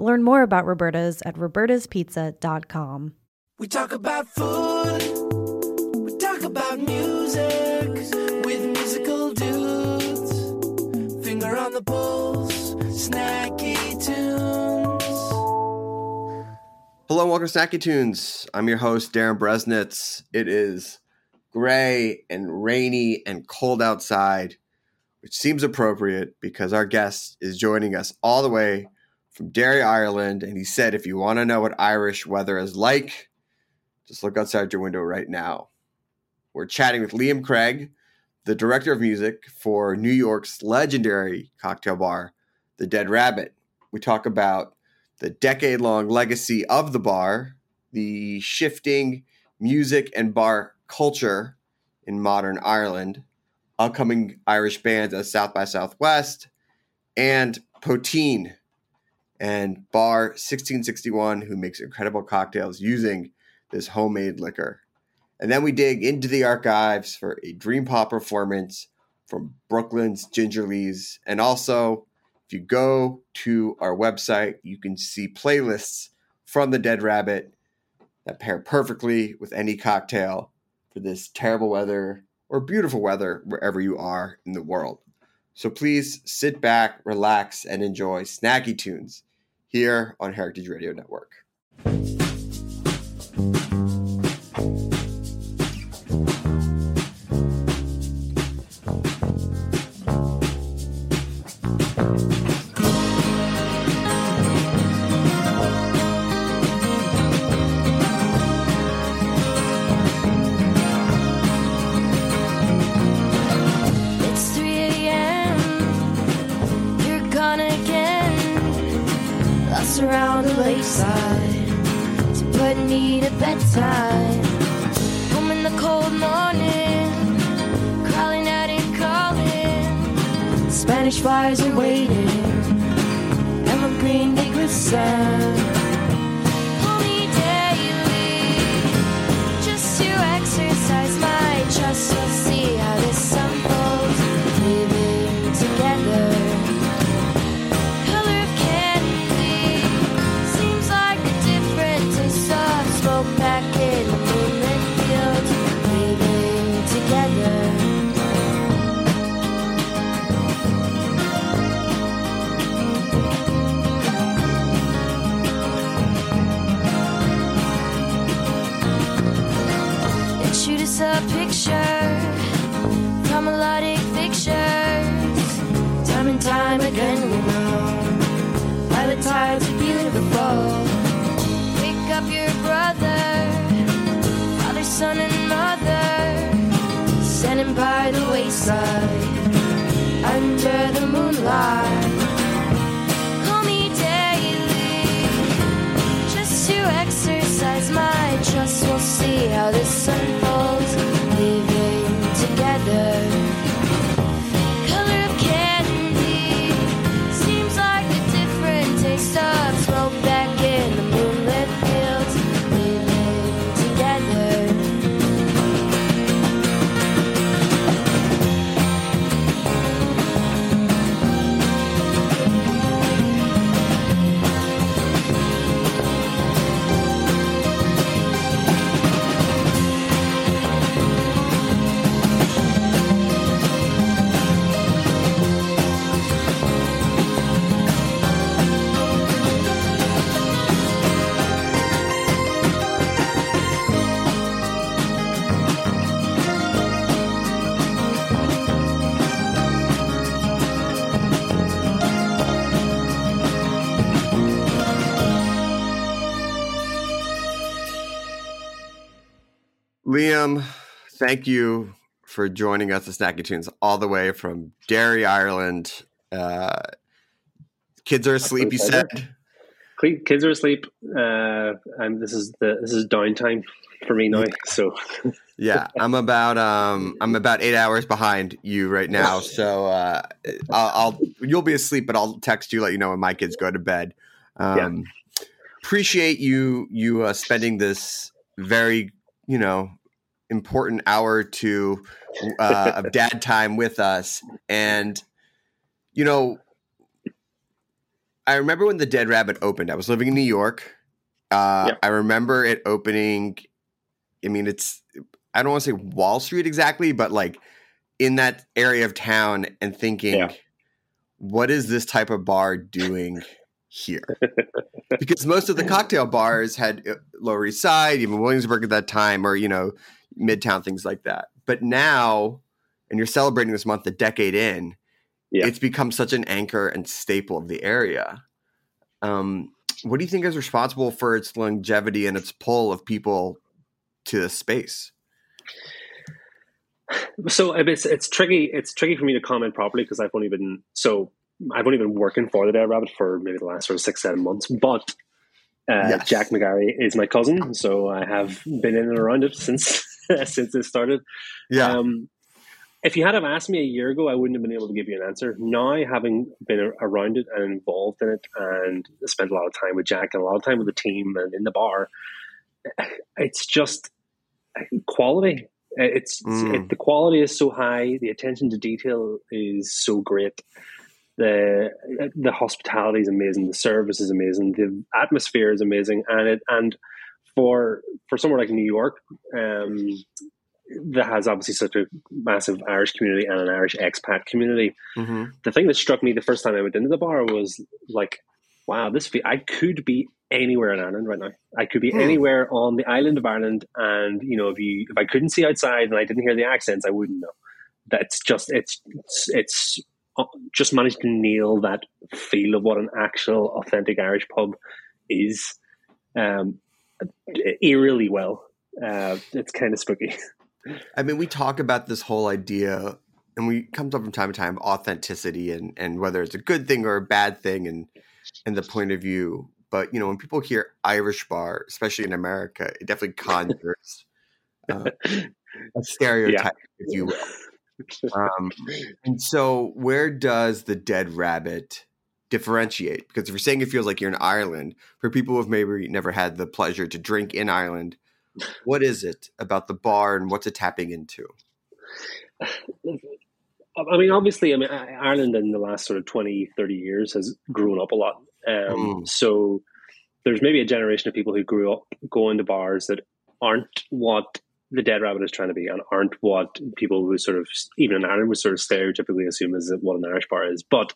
Learn more about Roberta's at robertaspizza.com. We talk about food, we talk about music with musical dudes. Finger on the pulse, snacky tunes. Hello, and welcome to Snacky Tunes. I'm your host, Darin Bresnitz. It is gray and rainy and cold outside, which seems appropriate because our guest is joining us all the way from Derry, Ireland. And he said, if you want to know what Irish weather is like, just look outside your window right now. We're chatting with Liam Craig, the director of music for New York's legendary cocktail bar, The Dead Rabbit. We talk about the decade long legacy of the bar, the shifting music and bar culture in modern Ireland, upcoming Irish bands at South by Southwest, and Poteen and Bar 1661, who makes incredible cocktails using this homemade liquor. And then we dig into the archives for a Dream Pop performance from Brooklyn's Gingerlys. And also, if you go to our website, you can see playlists from the Dead Rabbit that pair perfectly with any cocktail for this terrible weather or beautiful weather wherever you are in the world. So please sit back, relax, and enjoy Snacky Tunes here on Heritage Radio Network. Thank you for joining us at Snacky Tunes all the way from Derry, Ireland. Uh, kids are asleep, you said. Kids are asleep, uh, and this is the this is downtime for me now. So Yeah, I'm about um I'm about eight hours behind you right now, so uh, I'll, I'll you'll be asleep, but I'll text you let you know when my kids go to bed. Um, Appreciate you you uh, spending this very you know important hour to uh, of dad time with us, and you know I remember when the Dead Rabbit opened. I was living in New York. Uh. I remember it opening. I mean, it's I don't want to say Wall Street exactly, but like in that area of town and thinking, Yeah. what is this type of bar doing here? because most of the cocktail bars had uh, Lower East Side, even Williamsburg at that time, or you know, Midtown things like that. But now, and you're celebrating this month, a decade in, Yeah. it's become such an anchor and staple of the area. Um, what do you think is responsible for its longevity and its pull of people to the space? so it's it's tricky. It's tricky for me to comment properly because I've only been so I've only been working for the Dead Rabbit for maybe the last sort of six seven months. But uh, Yes. Jack McGarry is my cousin, so I have been in and around it since since it started. Yeah, Um, if you had have asked me a year ago, I wouldn't have been able to give you an answer. Now, having been around it and involved in it, and spent a lot of time with Jack and a lot of time with the team and in the bar, it's just quality. It's Mm. it, the quality is so high. The attention to detail is so great. The the hospitality is amazing. The service is amazing. The atmosphere is amazing, and it and for for somewhere like New York, um, that has obviously such a massive Irish community and an Irish expat community. hmm The thing that struck me the first time I went into the bar was like, wow, this fe- I could be anywhere in Ireland right now. I could be Hmm. anywhere on the island of Ireland, and you know, if you if I couldn't see outside and I didn't hear the accents, I wouldn't know. That's just it's it's, it's uh, just managed to nail that feel of what an actual authentic Irish pub is, um, eerily well. Uh, it's kind of spooky. I mean, we talk about this whole idea, and we comes up from time to time authenticity and and whether it's a good thing or a bad thing, and and the point of view. But you know, when people hear Irish bar, especially in America, it definitely conjures uh, a stereotype, if you will. Um, and so, where does the Dead Rabbit differentiate? Because if you're saying it feels like you're in Ireland, for people who have maybe never had the pleasure to drink in Ireland, what is it about the bar and what's it tapping into? I mean, obviously, I mean, Ireland in the last sort of 20, 30 years has grown up a lot. Um, Mm. So there's maybe a generation of people who grew up going to bars that aren't what the Dead Rabbit is trying to be and aren't what people who sort of, even in Ireland, would sort of stereotypically assume is what an Irish bar is. But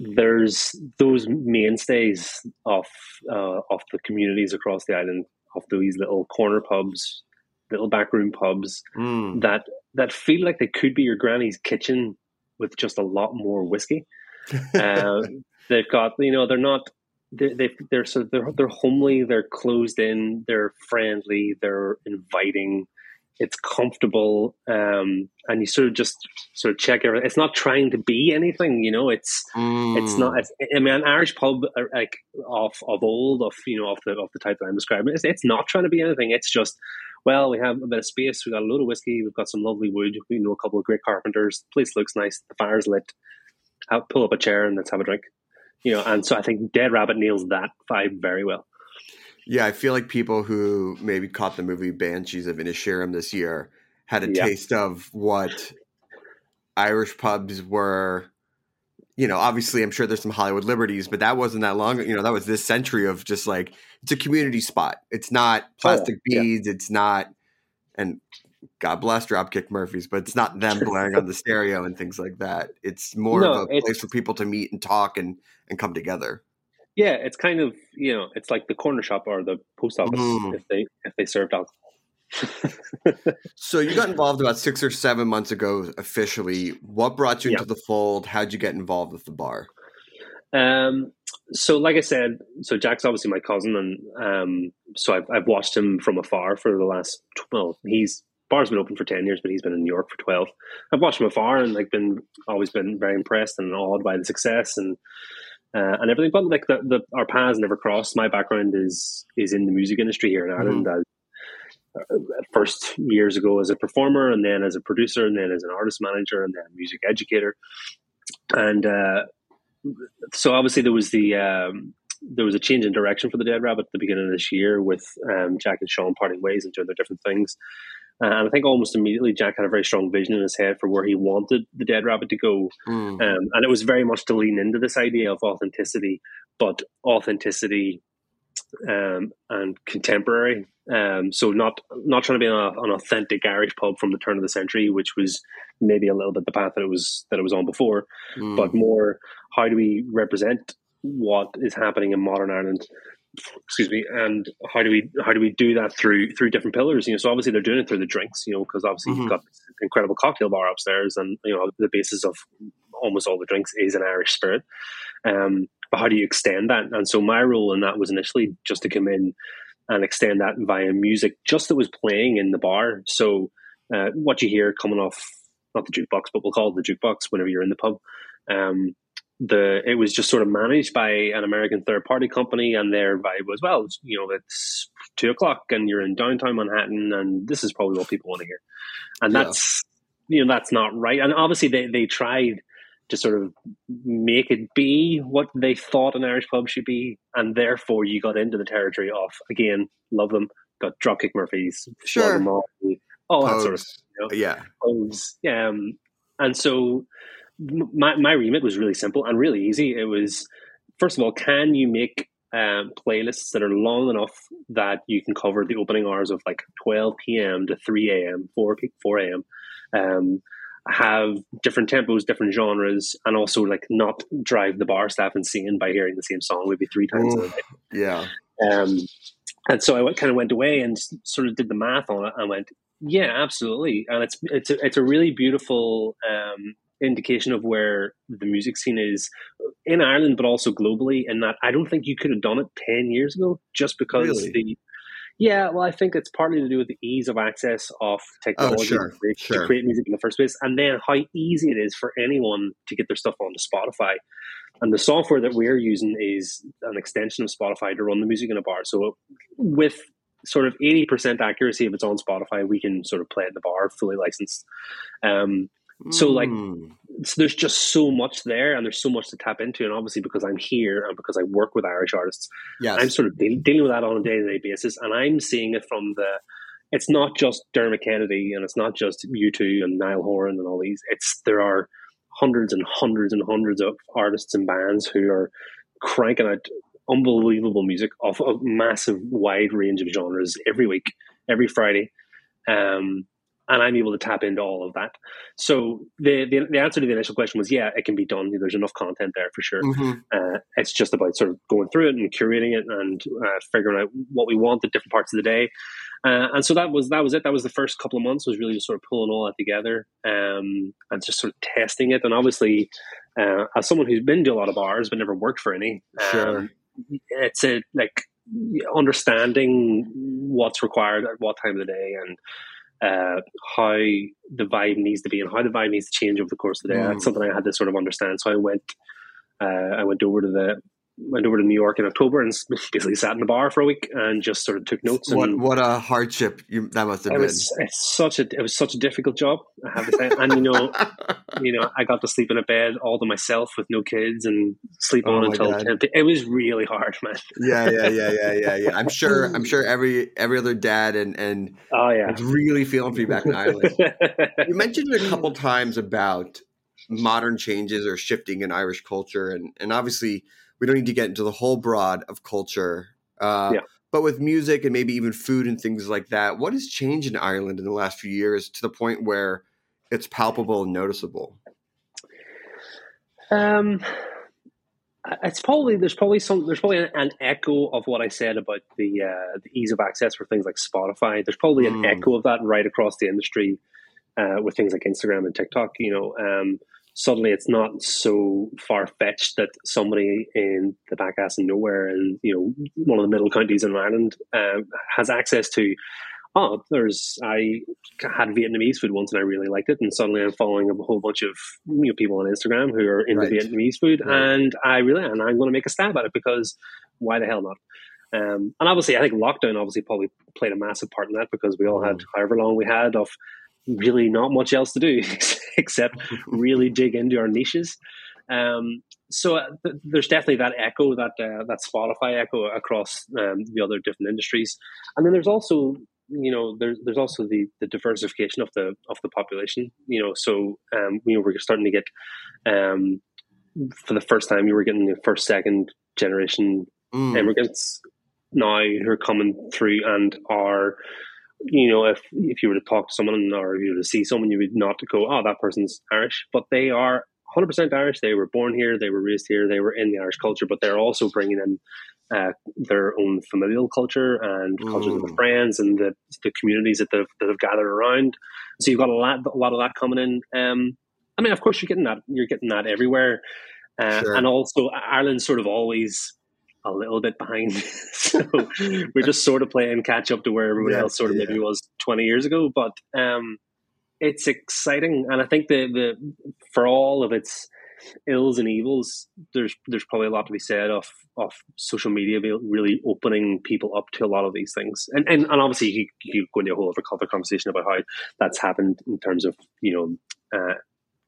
there's those mainstays of uh, of the communities across the island, of these little corner pubs, little backroom pubs, Mm. that that feel like they could be your granny's kitchen with just a lot more whiskey. Uh, they've got you know they're not they they they're so they're they're homely, they're closed in, they're friendly, they're inviting. It's comfortable, um, and you sort of just sort of check everything. It's not trying to be anything, you know. It's it's Mm. not. It's, I mean, an Irish pub uh, like of of old, of you know, of the of the type that I'm describing. It's, it's not trying to be anything. It's just, well, we have a bit of space. We've got a load of whiskey. We've got some lovely wood. We know a couple of great carpenters. The place looks nice. The fire's lit. Have, pull up a chair and let's have a drink. You know, and so I think Dead Rabbit nails that vibe very well. Yeah, I feel like people who maybe caught the movie Banshees of Inisherin this year had a Yeah. taste of what Irish pubs were. You know, obviously, I'm sure there's some Hollywood liberties, but that wasn't that long. You know, that was this century of just like it's a community spot. It's not oh, plastic Oh, yeah. beads. It's not, and God bless Dropkick Murphys, but it's not them blaring on the stereo and things like that. It's more No, of a place for people to meet and talk and and come together. Yeah, it's kind of you know, it's like the corner shop or the post office Mm. if they if they served alcohol. So you got involved about six or seven months ago officially. What brought you Yeah. into the fold? How'd you get involved with the bar? Um, so like I said, so Jack's obviously my cousin, and um, so I've I've watched him from afar for the last well, he's bar's been open for ten years, but he's been in New York for twelve. I've watched him afar and like been always been very impressed and awed by the success and uh, and everything. But like the, the our paths never crossed. My background is is in the music industry here in Ireland. As, uh, first years ago as a performer, and then as a producer, and then as an artist manager, and then music educator. And uh, so obviously there was the um, there was a change in direction for the Dead Rabbit at the beginning of this year with um, Jack and Sean parting ways and doing their different things. Uh, and I think almost immediately Jack had a very strong vision in his head for where he wanted the Dead Rabbit to go, Mm. um, and it was very much to lean into this idea of authenticity, but authenticity um, and contemporary. Um, so not not trying to be an, an authentic Irish pub from the turn of the century, which was maybe a little bit the path that it was that it was on before, Mm. but more how do we represent what is happening in modern Ireland? Excuse me, and how do we how do we do that through through different pillars? You know, so obviously they're doing it through the drinks, you know, because obviously Mhm. you've got this incredible cocktail bar upstairs, and you know the basis of almost all the drinks is an Irish spirit. Um, but how do you extend that? And so my role in that was initially just to come in and extend that via music, just that was playing in the bar. So uh, what you hear coming off not the jukebox, but we'll call it the jukebox whenever you're in the pub. Um, the it was just sort of managed by an American third party company, and their vibe was well, you know, it's two o'clock and you're in downtown Manhattan, and this is probably what people want to hear, and Yeah. that's you know that's not right. And obviously they they tried to sort of make it be what they thought an Irish pub should be, and therefore you got into the territory of again love them, got Dropkick Murphys, Sure. All, all that sort of Pogues. you know? Yeah. Um, and so my, my remit was really simple and really easy. It was, first of all, can you make um, playlists that are long enough that you can cover the opening hours of like 12 p.m. to 3 a.m., 4, 4 a.m., um, have different tempos, different genres, and also like not drive the bar staff insane by hearing the same song maybe three times in a day. Yeah. Um, and so I kind of went away and sort of did the math on it and went, yeah, absolutely. And it's it's a, it's a really beautiful um, indication of where the music scene is in Ireland, but also globally. And that I don't think you could have done it ten years ago, just because Really? the yeah, well, I think it's partly to do with the ease of access of technology Oh, sure, to, create, sure. to create music in the first place, and then how easy it is for anyone to get their stuff onto Spotify. And the software that we're using is an extension of Spotify to run the music in a bar. So with sort of 80% accuracy, if it's on Spotify, we can sort of play it in the bar, fully licensed. Um, So, like, Mm. so there's just so much there and there's so much to tap into. And obviously, because I'm here and because I work with Irish artists, yes. I'm sort of deal- dealing with that on a day to day basis. And I'm seeing it from the, it's not just Dermot Kennedy and it's not just U2 and Niall Horan and all these. It's, there are hundreds and hundreds and hundreds of artists and bands who are cranking out unbelievable music of a massive wide range of genres every week, every Friday. Um, and I'm able to tap into all of that. So the, the the answer to the initial question was, yeah, it can be done. There's enough content there for sure. Mhm. Uh, it's just about sort of going through it and curating it and uh, figuring out what we want at different parts of the day. Uh, and so that was that was it. That was the first couple of months was really just sort of pulling all that together um, and just sort of testing it. And obviously, uh, as someone who's been to a lot of bars but never worked for any, Sure. um, it's a like understanding what's required at what time of the day and uh, how the vibe needs to be and how the vibe needs to change over the course of the day. Mm. That's something I had to sort of understand. So I went, uh, I went over to the went over to New York in October and basically sat in the bar for a week and just sort of took notes. What and what a hardship you, that must have it been. was it's such a it was such a difficult job. I have to say, and you know, you know, I got to sleep in a bed all to myself with no kids and sleep Oh on until God. ten. It was really hard, man. yeah, yeah, yeah, yeah, yeah, yeah. I'm sure. I'm sure every every other dad and and Oh yeah. was really feeling for you back in Ireland. You mentioned it a couple times about modern changes or shifting in Irish culture, and and obviously we don't need to get into the whole broad of culture. Uh, Yeah. But with music and maybe even food and things like that, what has changed in Ireland in the last few years to the point where it's palpable and noticeable? Um, it's probably there's probably some there's probably an, echo of what I said about the uh, the ease of access for things like Spotify. There's probably an Mm. echo of that right across the industry uh, with things like Instagram and TikTok. You know, um, suddenly it's not so far fetched that somebody in the back ass of nowhere and you know one of the middle counties in Ireland um, has access to. Oh, there's I had Vietnamese food once and I really liked it, and suddenly I'm following a whole bunch of you know people on Instagram who are into Right. Vietnamese food, Right. and I really and I'm going to make a stab at it because why the hell not? Um, and obviously, I think lockdown obviously probably played a massive part in that because we all had however long we had of really not much else to do except really dig into our niches. Um, so uh, th- there's definitely that echo, that uh, that Spotify echo across um, the other different industries, and then there's also you know there's there's also the the diversification of the of the population. You know, so um, you know we're starting to get um, for the first time you were getting the first second generation Mm. immigrants now who are coming through and are you know if if you were to talk to someone or if you were to see someone you would not go oh that person's irish. But they are 100% irish. They were born here. They were raised here. They were in the irish culture but they're also bringing in uh, their own familial culture and cultures of the Mm. friends and the, the communities that they've, that have gathered around. So you've got a lot a lot of that coming in um, i mean of course you're getting that you're getting that everywhere uh, Sure. and also ireland's sort of always a little bit behind. so we're just sort of playing catch up to where everybody Yeah, else sort of yeah. maybe was 20 years ago. But um, it's exciting. And I think the, the for all of its ills and evils, there's there's probably a lot to be said of of social media really opening people up to a lot of these things. And and, and obviously you, you go into a whole other conversation about how that's happened in terms of, you know, uh,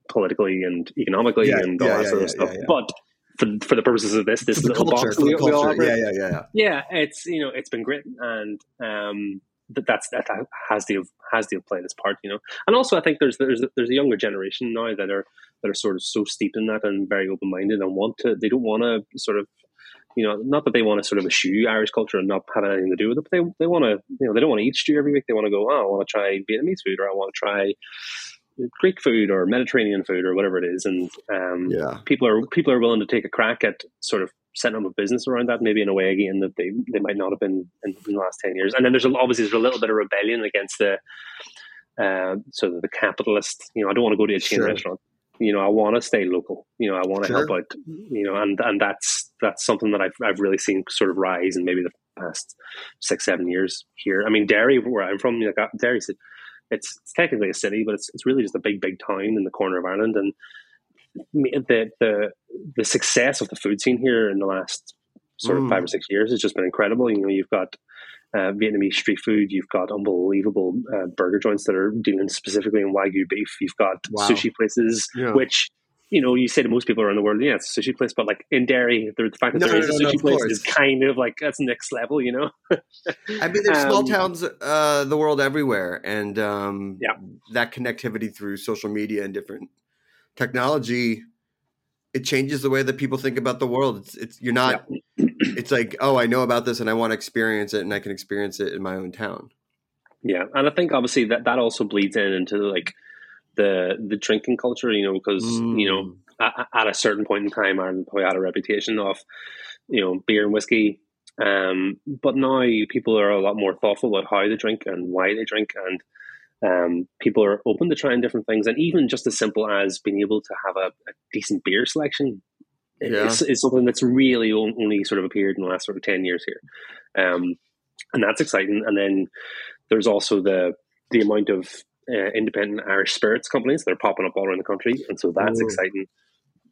politically and economically Yeah, and all that sort of stuff. But for, for the purposes of this, this For little culture, box we, the we all Yeah, yeah, yeah, yeah. yeah, it's you know it's been great, and um, that that's that has to have, has to have played its part, you know. And also, I think there's there's there's a younger generation now that are that are sort of so steeped in that and very open minded and want to they don't want to sort of you know not that they want to sort of eschew Irish culture and not have anything to do with it, but they they want to you know they don't want to eat stew every week. They want to go, oh, I want to try Vietnamese food or I want to try Greek food or Mediterranean food or whatever it is, and um, Yeah. people are people are willing to take a crack at sort of setting up a business around that, maybe in a way again that they, they might not have been in, in the last ten years. And then there's a, obviously there's a little bit of rebellion against the uh, sort of the capitalist. You know, I don't want to go to a chain Sure. restaurant. You know, I want to stay local. You know, I want to Sure. help out. You know, and and that's that's something that I've I've really seen sort of rise in maybe the past six seven years here. I mean, Derry, where I'm from, like uh, Derry's it's, it's technically a city, but it's it's really just a big big town in the corner of Ireland and the the the success of the food scene here in the last sort of Mm. five or six years has just been incredible. You know, you've got uh, Vietnamese street food, you've got unbelievable uh, burger joints that are dealing specifically in wagyu beef. You've got Wow. sushi places, Yeah. which you know you say to most people around the world, yeah, it's a sushi place, but like in Derry, the, fact that No, there is no, a no, sushi place course. is kind of like that's next level, you know. I mean, there's small Um, towns, uh, the world everywhere, and um, Yeah. that connectivity through social media and different technology, it changes the way that people think about the world. It's, it's you're not. It's like, oh, I know about this, and I want to experience it, and I can experience it in my own town. Yeah, and I think obviously that that also bleeds in into like the the drinking culture, you know, because you know Mm. at, at a certain point in time, Ireland probably had a reputation of you know beer and whiskey, um, but now people are a lot more thoughtful about how they drink and why they drink, and um, people are open to trying different things, and even just as simple as being able to have a, a decent beer selection. Yeah. Is, is something that's really only sort of appeared in the last sort of 10 years here. Um, and that's exciting. And then there's also the the amount of uh, independent Irish spirits companies that are popping up all around the country, and so that's Ooh. exciting.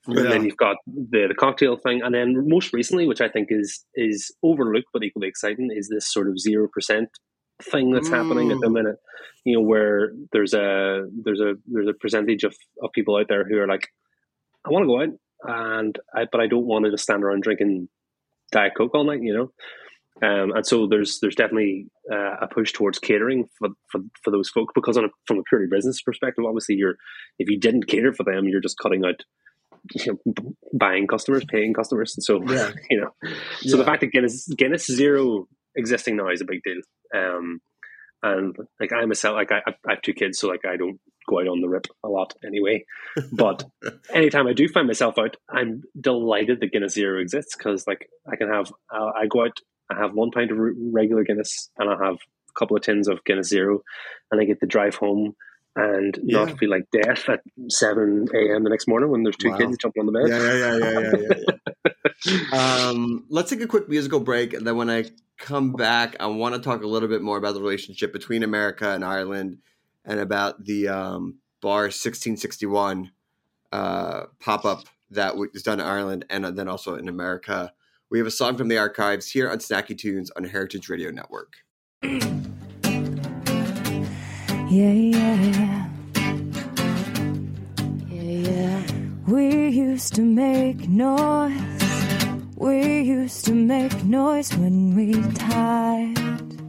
Yeah. And then you've got the, the cocktail thing, and then most recently, which I think is is overlooked but equally exciting, is this sort of zero percent thing that's happening at the Mm. minute. You know, where there's a there's a there's a percentage of, of people out there who are like, I want to go out, and I, but I don't want to just stand around drinking diet coke all night. You know, um, and so there's there's definitely uh, a push towards catering for, for, for those folk because on a, from a purely business perspective, obviously you're if you didn't cater for them, you're just cutting out you know, b- buying customers, paying customers, and so Yeah. you know. So the fact that Guinness Guinness Zero existing now is a big deal. Um, and like I'm a sell like I, I have two kids, so like I don't go out on the rip a lot anyway. But anytime I do find myself out, I'm delighted that Guinness Zero exists because like I can have uh, I go out, I have one pint of regular Guinness, and I have a couple of tins of Guinness Zero, and I get to drive home and not Yeah. feel like death at seven a.m. the next morning when there's two Wow. kids jumping on the bed. Yeah, yeah, yeah, yeah, yeah, yeah. yeah. um, let's take a quick musical break, and then when I come back, I want to talk a little bit more about the relationship between America and Ireland, and about the um, bar 1661 uh, pop up that was done in Ireland and then also in America. We have a song from the archives here on Snacky Tunes on Heritage Radio Network. Yeah, yeah. Yeah, yeah. We used to make noise. We used to make noise when we tied.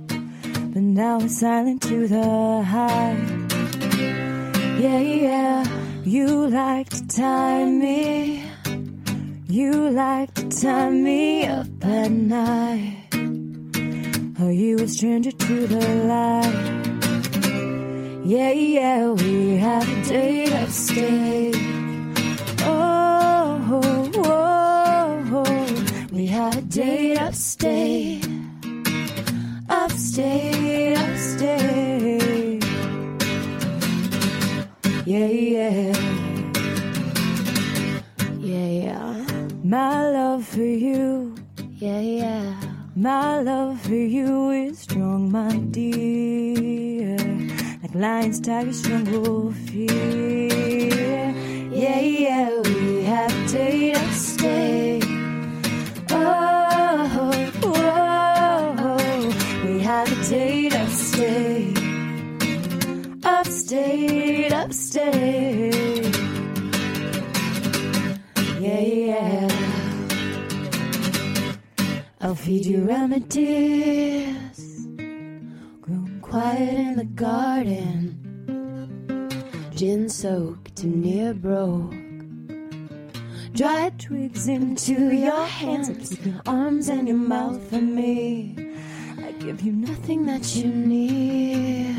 But now we're silent to the high. Yeah, yeah. You like to tie me. You like to tie me up at night. Are you a stranger to the light? Yeah, yeah, we have a date upstate. Oh, oh, oh, oh. we have a date upstate. Upstate, upstate. Yeah, yeah. Yeah, My love for you. Yeah, yeah. My love for you is strong, my dear. Like lions, tigers, jungle fear. Yeah, yeah, we have a date upstate. Oh, oh, oh, we have a date upstate. Upstate, upstate. I'll feed you remedies. Grown quiet in the garden. Gin soaked and near broke. Dried twigs into your hands. Your arms and your mouth for me. I give you nothing that you need.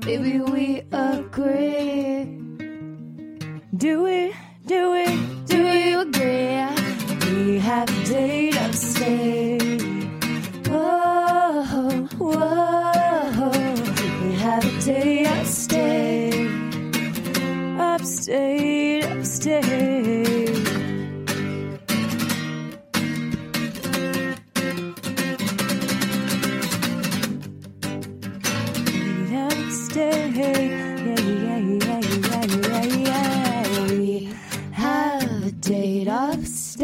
Baby, we agree. Do we? Do we? Do we agree? We have a date upstate. Whoa, whoa. We have a date upstate. Upstate, upstate. We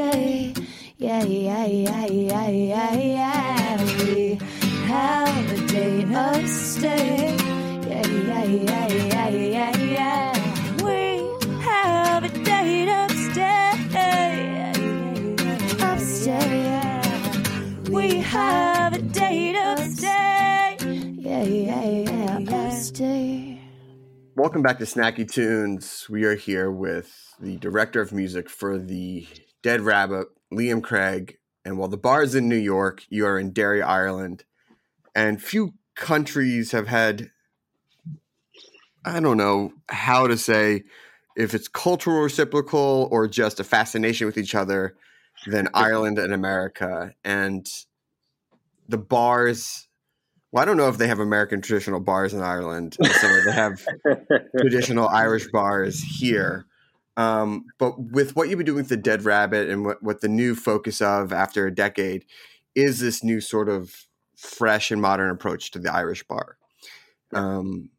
upstate. Yeah, yeah, yeah, yeah, yeah, yeah. We have a date upstate. Yeah, yeah, yeah, yeah, yeah, yeah. We have a. Yeah, yeah, yeah, upstate. Yeah. We have a date upstate. Yeah, yeah, yeah, upstate. Welcome back to Snacky Tunes. We are here with the director of music for the Dead Rabbit, Liam Craig. And while the bar is in New York, you are in Derry, Ireland. And few countries have had, I don't know how to say, if it's cultural reciprocal or just a fascination with each other than Ireland and America. And the bars, well, I don't know if they have American traditional bars in Ireland. the They have traditional Irish bars here. Um, but with what you've been doing with the Dead Rabbit and what, what the new focus of after a decade is this new sort of fresh and modern approach to the Irish bar. Um,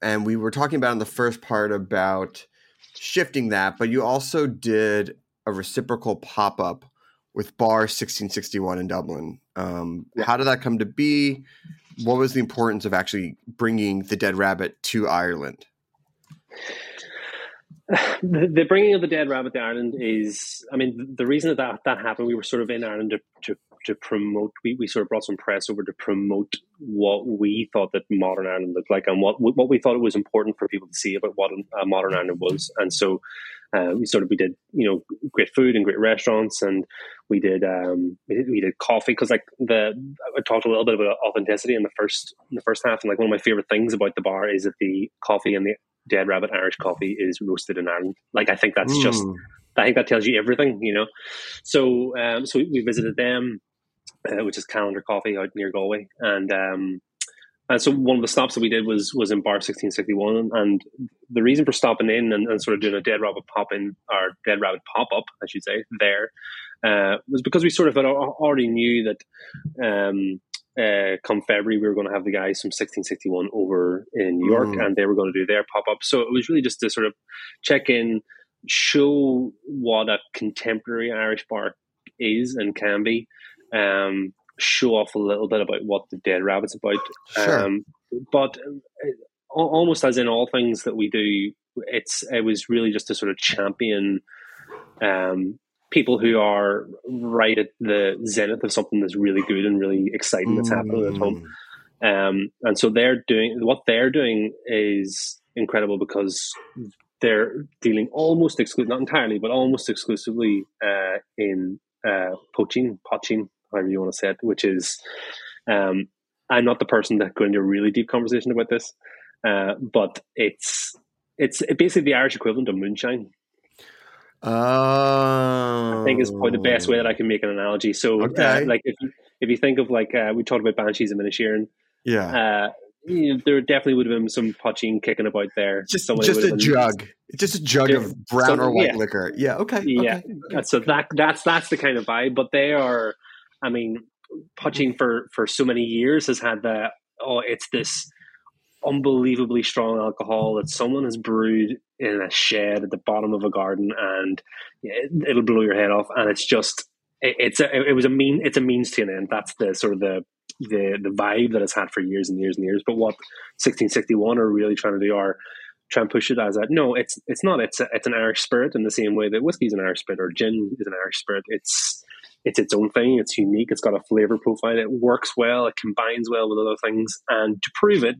and we were talking about in the first part about shifting that, but you also did a reciprocal pop up with Bar 1661 in Dublin. Um, How did that come to be? What was the importance of actually bringing the Dead Rabbit to Ireland? the, bringing of the dead rabbit to Ireland is, I mean, the reason that that, that happened, we were sort of in Ireland to, to, to promote, we, we sort of brought some press over to promote what we thought that modern Ireland looked like and what what we thought it was important for people to see about what a modern Ireland was. And so uh, we sort of, we did, you know, great food and great restaurants and we did, um, we did, we did coffee because like the, I talked a little bit about authenticity in the first, in the first half. And like one of my favorite things about the bar is that the coffee and the Dead Rabbit Irish coffee is roasted in Ireland. Like I think that's just Mm. I think that tells you everything, you know. So um, so we, we visited them, uh, which is Calendar Coffee out near Galway, and um, and so one of the stops that we did was was in bar 1661 and the reason for stopping in and, and sort of doing a dead rabbit pop in or dead rabbit pop up i should say there uh, was because we sort of had already knew that um, uh, come February, we were going to have the guys from 1661 over in New York, mm. and they were going to do their pop up. So it was really just to sort of check in, show what a contemporary Irish bar is and can be, um, show off a little bit about what the Dead Rabbit's about. Sure. Um, but uh, almost as in all things that we do, it's it was really just to sort of champion um, people who are right at the zenith of something that's really good and really exciting that's happening at home. Mm. Um, and so they're doing what they're doing is incredible because they're dealing almost exclusively, not entirely, but almost exclusively uh, in uh, poitín, poitín, however you want to say it, which is um, I'm not the person that go into a really deep conversation about this, uh, but it's it's basically the Irish equivalent of moonshine. Oh, I think is probably the best way that I can make an analogy. So, uh, okay. uh, like if you, if you think of like uh, we talked about banshees and Inisherin, yeah, uh, you know, there definitely would have been some poitín kicking about there. Just just a jug, just a jug of brown or white yeah. liquor. Yeah, okay, yeah. Okay. So that that's that's the kind of vibe. But they are, I mean, poitín for for so many years has had the oh, it's this unbelievably strong alcohol that someone has brewed in a shed at the bottom of a garden and it'll blow your head off. And it's just it's a, it was a mean it's a means to an end. That's the sort of the the the vibe that it's had for years and years and years. But what 1661 are really trying to do are try and push it as a no it's it's not. It's a, it's an irish spirit in the same way that whiskey is an irish spirit or gin is an irish spirit. It's it's its own thing. It's unique. It's got a flavor profile. It works well. It combines well with other things. And to prove it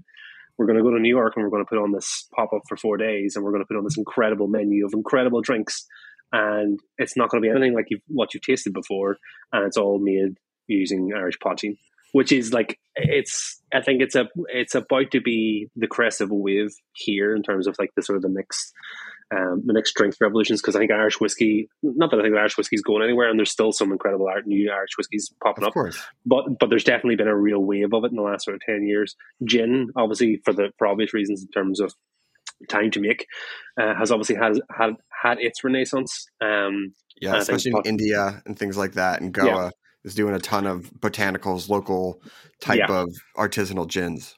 we're going to go to New York and we're going to put on this pop up for four days and we're going to put on this incredible menu of incredible drinks. And it's not going to be anything like you've, what you've tasted before. And it's all made using Irish poitín, which is like, it's, I think it's a, it's about to be the crest of a wave here in terms of like the sort of the next um, the next strength revolutions because I think Irish whiskey, not that I think Irish whiskey is going anywhere, and there's still some incredible new Irish whiskies popping of up. Course. But but there's definitely been a real wave of it in the last sort of ten years. Gin, obviously for the for obvious reasons in terms of time to make, uh, has obviously had had had its renaissance. Um, yeah, especially in India and things like that, and Goa. Yeah. Is doing a ton of botanicals, local type yeah. of artisanal gins.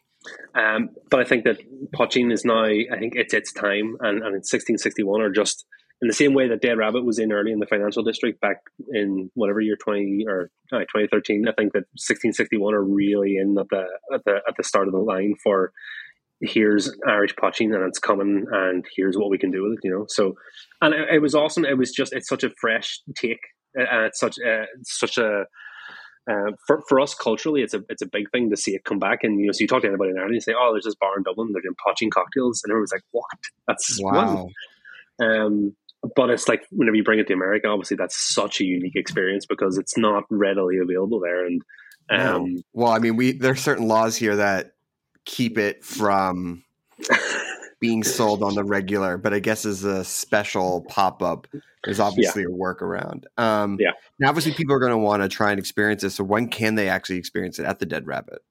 Um, but I think that poitín is now, I think it's its time, and, and in 1661 or just in the same way that Dead Rabbit was in early in the financial district back in whatever year 20 or uh, 2013. I think that 1661 are really in at the at the at the start of the line for here's Irish poitín and it's coming and here's what we can do with it. You know, so and it, it was awesome. It was just it's such a fresh take and it's such a, such a uh, for for us culturally, it's a it's a big thing to see it come back. And you know, so you talk to anybody in Ireland, you say, "Oh, there's this bar in Dublin. They're doing poitín cocktails," and everyone's like, "What? That's wow." Um, but it's like whenever you bring it to America, obviously that's such a unique experience because it's not readily available there. And um, no. well, I mean, we there are certain laws here that keep it from being sold on the regular, but I guess as a special pop up, there's obviously yeah. a workaround. Um, yeah. Now, obviously, people are going to want to try and experience this. So, when can they actually experience it at the Dead Rabbit?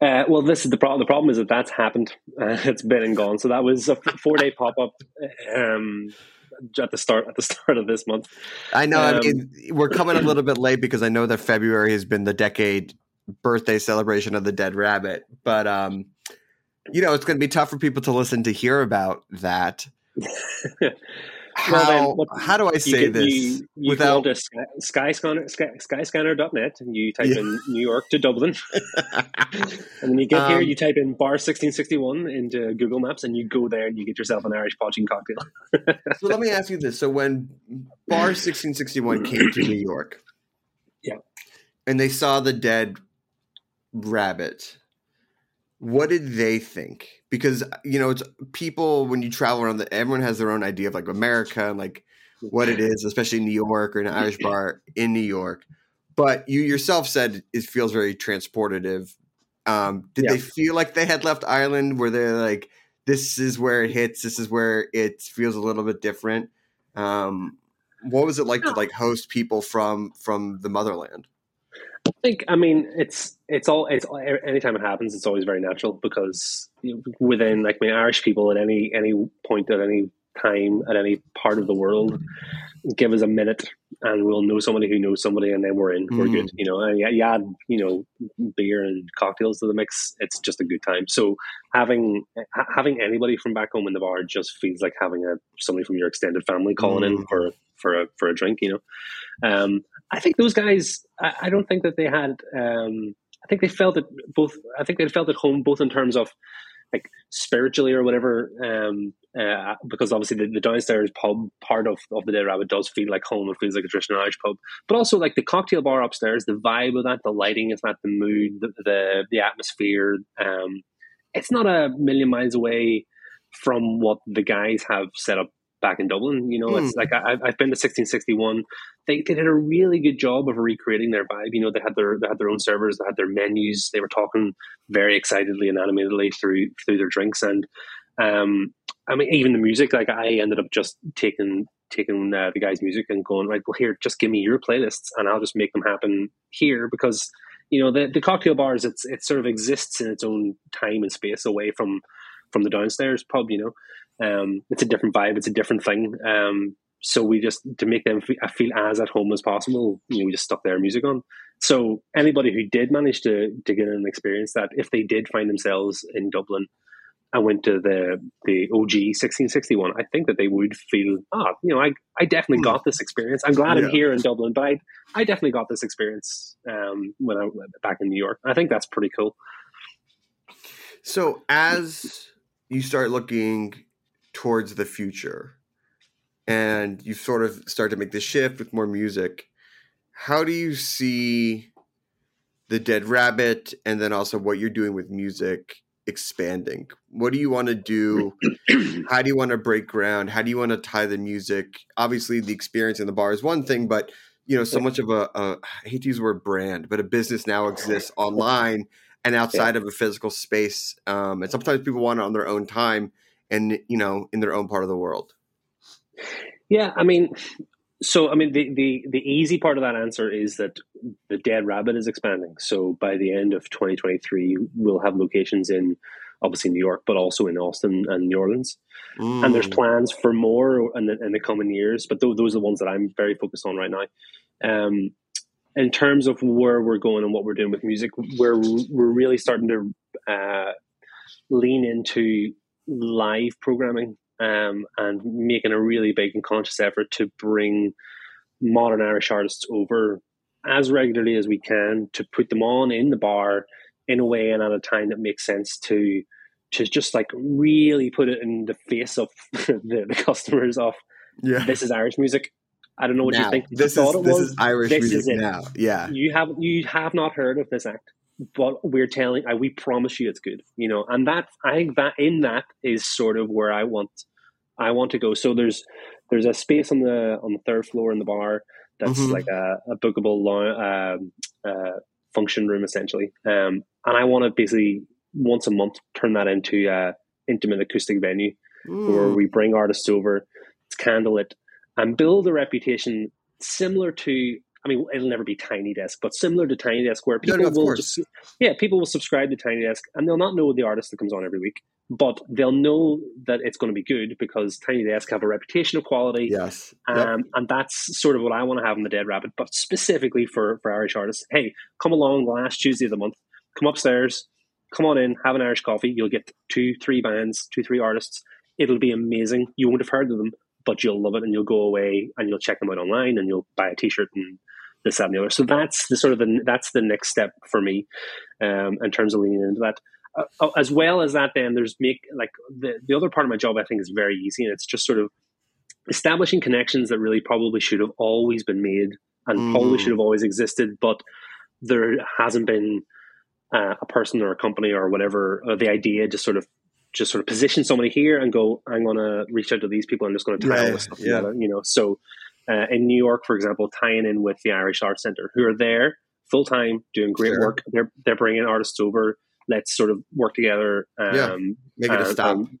Uh, well, this is the problem. The problem is that that's happened. Uh, it's been and gone. So that was a four day pop up um, at the start at the start of this month. I know. Um, I mean, we're coming a little bit late because I know that February has been the decade birthday celebration of the Dead Rabbit, but um, you know, it's going to be tough for people to listen to hear about that. how, well, then, how do I say you, this you, you without go to sky, skyscanner, sky, skyscanner.net and you type yeah. in New York to Dublin. and then you get um, here, you type in bar 1661 into Google Maps and you go there and you get yourself an Irish poitín cocktail. so let me ask you this. So when bar 1661 came to New York, yeah, and they saw the dead rabbit, what did they think? Because you know, it's people when you travel around, the, everyone has their own idea of like America and like what it is, especially in New York or an Irish bar in New York. But you yourself said it feels very transportative. Um, did yeah. they feel like they had left Ireland? Were they like, this is where it hits, this is where it feels a little bit different? Um, what was it like to like host people from from the motherland? I think I mean it's it's all it's anytime it happens it's always very natural because within like I mean Irish people at any any point at any time at any part of the world give us a minute and we'll know somebody who knows somebody and then we're in we're mm. good you know and you add you know beer and cocktails to the mix it's just a good time so having having anybody from back home in the bar just feels like having a somebody from your extended family calling mm. in for for a for a drink you know um i think those guys i, I don't think that they had um i think they felt it both i think they felt at home both in terms of like spiritually or whatever um uh, because obviously the, the, downstairs pub part of, of the Dead Rabbit does feel like home. It feels like a traditional Irish pub, but also like the cocktail bar upstairs, the vibe of that, the lighting is that, the mood, the the, the atmosphere. Um, it's not a million miles away from what the guys have set up back in Dublin. You know, mm. it's hmm. like I, have been to 1661. They, they did a really good job of recreating their vibe. You know, they had their they had their own servers, they had their menus. They were talking very excitedly and animatedly through through their drinks, and um, I mean, even the music, like I ended up just taking taking uh, the guy's music and going right. Well, here, just give me your playlists, and I'll just make them happen here because you know the the cocktail bars. It's it sort of exists in its own time and space away from from the downstairs pub. You know, um, it's a different vibe. It's a different thing. Um, so we just to make them feel, feel as at home as possible. You know, we just stuck their music on. So anybody who did manage to to get an experience that, if they did find themselves in Dublin I went to the the OG 1661, I think that they would feel, ah, you know, I, I definitely hmm. got this experience. I'm glad yeah. I'm here in Dublin, but I, I definitely got this experience um, when I went back in New York. I think that's pretty cool. So as you start looking towards the future and you sort of start to make the shift with more music, how do you see the Dead Rabbit and then also what you're doing with music expanding? What do you want to do? How do you want to break ground? How do you want to tie the music? Obviously, the experience in the bar is one thing, but you know, so much of a, a I hate to use the word brand, but a business now exists online and outside of a physical space. Um, and sometimes people want it on their own time and you know, in their own part of the world. Yeah, I mean, so I mean the, the the easy part of that answer is that the Dead Rabbit is expanding. So by the end of 2023, we'll have locations in obviously New York, but also in Austin and New Orleans. Mm. And there's mm. plans for more in the, in the coming years, but those, those are the ones that I'm very focused on right now. Um, in terms of where we're going and what we're doing with music, we're we're really starting to uh, lean into live programming um, and making a really big and conscious effort to bring modern Irish artists over as regularly as we can to put them on in the bar in a way and at a time that makes sense to to just like really put it in the face of the, the customers of yeah. this is Irish music. I don't know what now, you think. This you is this was. is Irish this music is now. Yeah, you have you have not heard of this act but we're telling I, we promise you it's good you know and that i think that in that is sort of where i want I want to go. So there's there's a space on the on the third floor in the bar that's mm-hmm. like a, a bookable um, uh, function room essentially, um, and I want to basically once a month turn that into a intimate acoustic venue mm. where we bring artists over, it's candlelit, and build a reputation similar to I mean, it'll never be Tiny Desk, but similar to Tiny Desk, where people no, no, will just, yeah, people will subscribe to Tiny Desk, and they'll not know the artist that comes on every week, but they'll know that it's going to be good because Tiny Desk have a reputation of quality. Yes, um, yep. and that's sort of what I want to have in the Dead Rabbit, but specifically for for Irish artists. Hey, come along last Tuesday of the month, come upstairs, come on in, have an Irish coffee. You'll get two, three bands, two, three artists. It'll be amazing. You won't have heard of them, but you'll love it, and you'll go away and you'll check them out online, and you'll buy a T-shirt and this, that, and the other. So that's the sort of the that's the next step for me um, in terms of leaning into that. Uh, oh, as well as that, then there's make like the the other part of my job. I think is very easy, and it's just sort of establishing connections that really probably should have always been made and mm. probably should have always existed, but there hasn't been uh, a person or a company or whatever or the idea just sort of just sort of position somebody here and go, I'm going to reach out to these people. I'm just going to tie yeah, all this stuff yeah. together, you know. So uh, in New York, for example, tying in with the Irish Arts Centre, who are there full time doing great sure. work. They're they're bringing artists over. Let's sort of work together. Um, yeah, make it a stop. Um,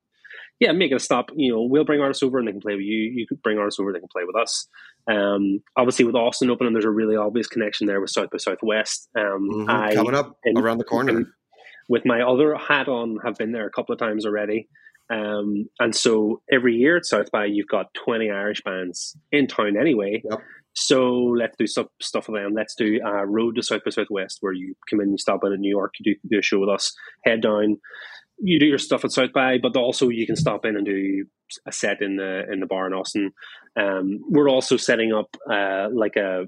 yeah, make it a stop. You know, we'll bring artists over and they can play with you. You could bring artists over, they can play with us. Um, obviously, with Austin opening, there's a really obvious connection there with South by Southwest. Um, Mhm. I, Coming up in- around the corner. With my other hat on, have been there a couple of times already. Um, and so every year at South by, you've got 20 Irish bands in town anyway. Yep. So let's do some stuff with them. Let's do a road to South by Southwest where you come in, you stop in at New York, you do, do a show with us, head down, you do your stuff at South by, but also you can stop in and do a set in the in the bar in Austin. Um, we're also setting up uh, like a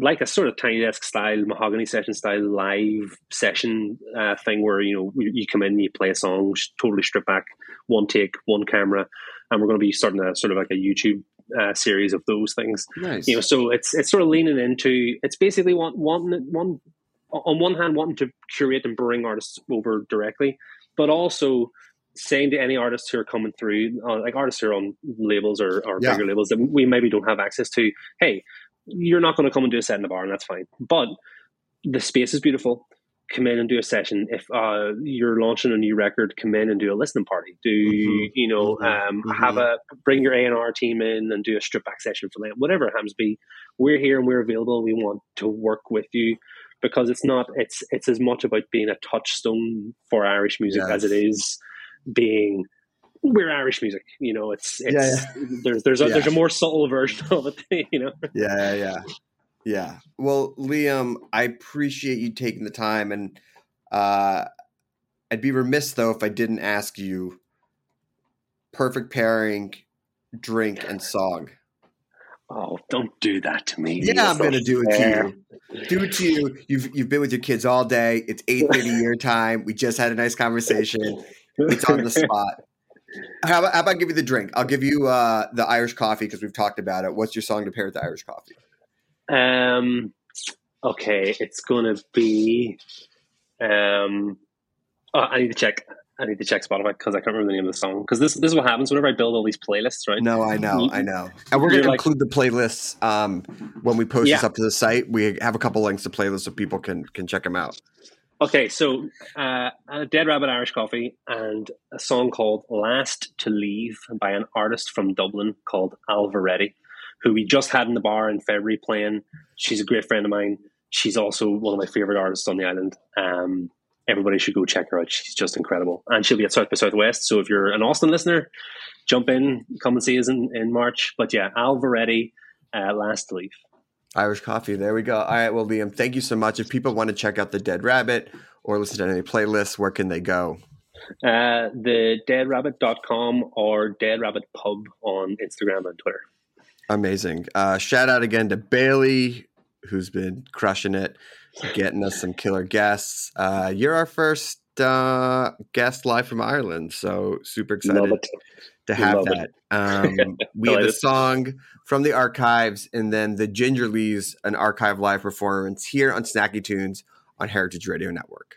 like a sort of tiny desk style, mahogany session style live session uh, thing where you know you, come in, you play a song, totally stripped back, one take, one camera, and we're going to be starting a sort of like a YouTube uh, series of those things. Nice. You know, so it's it's sort of leaning into it's basically want wanting one on one hand wanting to curate and bring artists over directly, but also saying to any artists who are coming through, uh, like artists who are on labels or, or Yeah. bigger labels that we maybe don't have access to, hey, you're not going to come and do a set in the bar, and that's fine. But the space is beautiful. Come in and do a session. If uh, you're launching a new record, come in and do a listening party. Do Mhm. you know Mhm. um, Mhm. have a bring your A and R team in and do a strip back session for them, whatever it happens to be. We're here and we're available. We want to work with you because it's not it's it's as much about being a touchstone for Irish music as it is being we're Irish music. You know, it's it's Yeah, there's there's a Yeah. there's a more subtle version of it. You know. Yeah, yeah, yeah. Yeah. Well, Liam, I appreciate you taking the time and uh I'd be remiss though if I didn't ask you perfect pairing drink and song. Oh, don't do that to me. Yeah, That's I'm gonna do it fair. to you. Do it to you. You've you've been with your kids all day. It's 8:30 your time. We just had a nice conversation. It's on the spot. How about, how about I give you the drink? I'll give you uh, the Irish coffee because we've talked about it. What's your song to pair with the Irish coffee? Um. Okay, it's gonna be. Um. Oh, I need to check. I need to check Spotify because I can't remember the name of the song. Because this this is what happens whenever I build all these playlists, right? No, I know, I know. And we're going to like- include the playlists um, when we post this up to the site. We have a couple links to playlists so people can can check them out. Okay, so uh, a Dead Rabbit Irish Coffee and a song called "Last to Leave" by an artist from Dublin called Alvaretti, who we just had in the bar in February playing. She's a great friend of mine. She's also one of my favorite artists on the island. Um, everybody should go check her out. She's just incredible, and she'll be at South by Southwest. So if you're an Austin listener, jump in, come and see us in, in March. But yeah, Alvaretti, uh, "Last to Leave." Irish coffee. There we go. All right. Well, Liam, thank you so much. If people want to check out the Dead Rabbit or listen to any playlists, where can they go? Uh, the deadrabbit.com or Dead Rabbit Pub on Instagram and Twitter. Amazing. Uh, shout out again to Bailey, who's been crushing it, getting us some killer guests. Uh, you're our first uh, guest live from Ireland, so super excited. To have that. Um, we have a song from the archives, and then the Gingerlys, an archive live performance here on Snacky Tunes on Heritage Radio Network.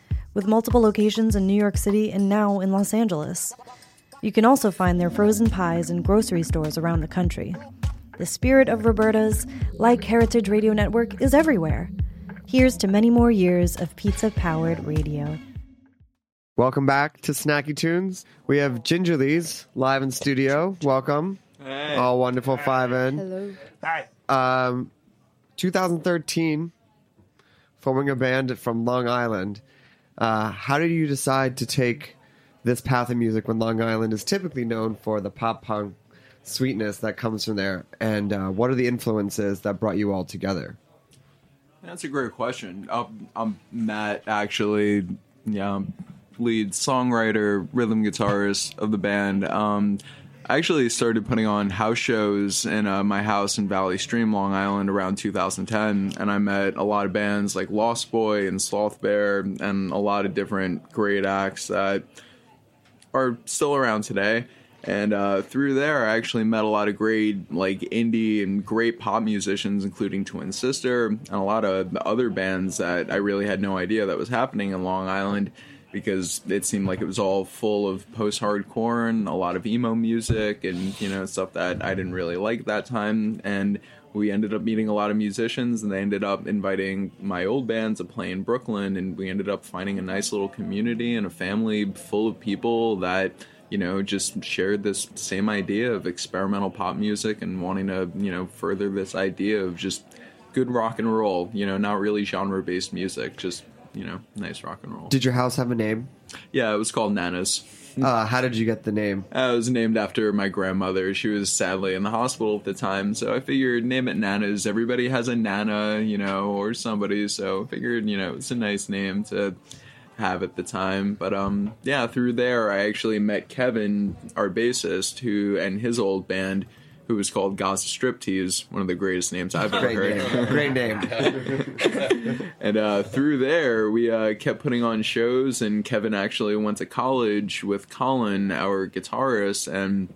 with multiple locations in New York City and now in Los Angeles. You can also find their frozen pies in grocery stores around the country. The spirit of Roberta's, like Heritage Radio Network, is everywhere. Here's to many more years of pizza powered radio. Welcome back to Snacky Tunes. We have Gingerlys live in studio. Welcome. All wonderful five in. Hello. Hi. Um, 2013, forming a band from Long Island. Uh, how did you decide to take this path of music when Long Island is typically known for the pop punk sweetness that comes from there? And uh, what are the influences that brought you all together? That's a great question. Um, I'm Matt, actually. Yeah, lead songwriter, rhythm guitarist of the band. Um, I actually started putting on house shows in uh, my house in Valley Stream, Long Island, around 2010, and I met a lot of bands like Lost Boy and Sloth Bear, and a lot of different great acts that are still around today. And uh, through there, I actually met a lot of great, like indie and great pop musicians, including Twin Sister, and a lot of other bands that I really had no idea that was happening in Long Island because it seemed like it was all full of post-hardcore and a lot of emo music and you know stuff that I didn't really like that time. And we ended up meeting a lot of musicians, and they ended up inviting my old band to play in Brooklyn, and we ended up finding a nice little community and a family full of people that you know, just shared this same idea of experimental pop music and wanting to, you know, further this idea of just good rock and roll, you know, not really genre based music, just, you know, nice rock and roll. Did your house have a name? yeah, it was called Nanas. Uh, how did you get the name? Uh, it was named after my grandmother. She was sadly in the hospital at the time, so I figured name it Nanas. Everybody has a Nana, you know, or somebody, so I figured, you know, it's a nice name to have at the time. But um, yeah, through there, I actually met Kevin, our bassist, who and his old band, who was called Gaza Striptease, one of the greatest names I've ever Great heard. Great name. And uh, through there, we uh, kept putting on shows, and Kevin actually went to college with Colin, our guitarist. And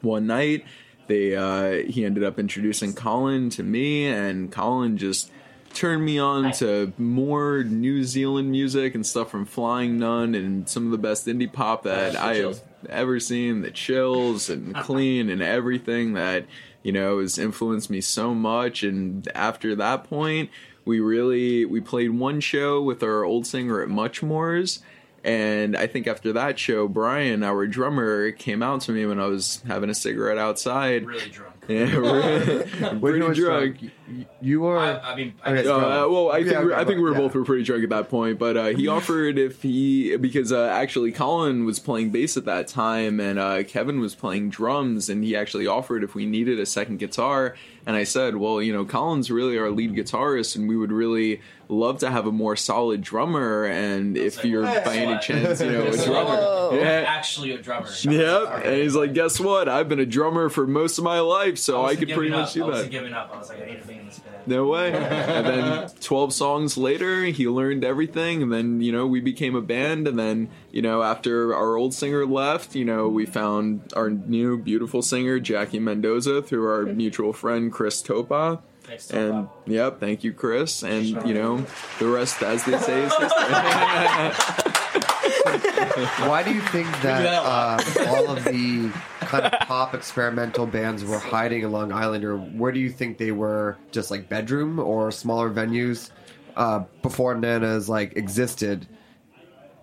one night, they uh, he ended up introducing Colin to me, and Colin just turned me on to more New Zealand music and stuff from Flying Nun and some of the best indie pop that I have ever seen. The Chills and Clean and everything that you know has influenced me so much. And after that point, we really we played one show with our old singer at Muchmore's. And I think after that show, Brian, our drummer, came out to me when I was having a cigarette outside. really drunk. Yeah, really, pretty you was drunk. drunk, you, you were. I, I mean, I Okay, guess Uh, go. well, I think Yeah, we're, I think we were yeah. both were pretty drunk at that point, but uh, he offered if he because uh, actually Colin was playing bass at that time and uh, Kevin was playing drums, and he actually offered if we needed a second guitar, and I said, well, you know, Colin's really our lead guitarist, and we would really love to have a more solid drummer, and if like, you're "Guess by any what?" chance, you know, a drummer, what? yeah. actually a drummer. Yep, and he's like, "Guess what? I've been a drummer for most of my life, so I, wasn't could pretty giving much do I that." giving up. I was like, I need to be in this band. No way. and then 12 songs later, he learned everything. And then, you know, we became a band. And then, you know, after our old singer left, you know, we found our new beautiful singer, Jackie Mendoza, through our mutual friend, Chris Topa. Thanks And Bob. yep, thank you, Chris. And, you know, the rest, as they say, is history. Why do you think that that uh, all of the kind of pop experimental bands were hiding in Long Island, or where do you think they were? Just like bedroom or smaller venues uh, before Nana's like existed?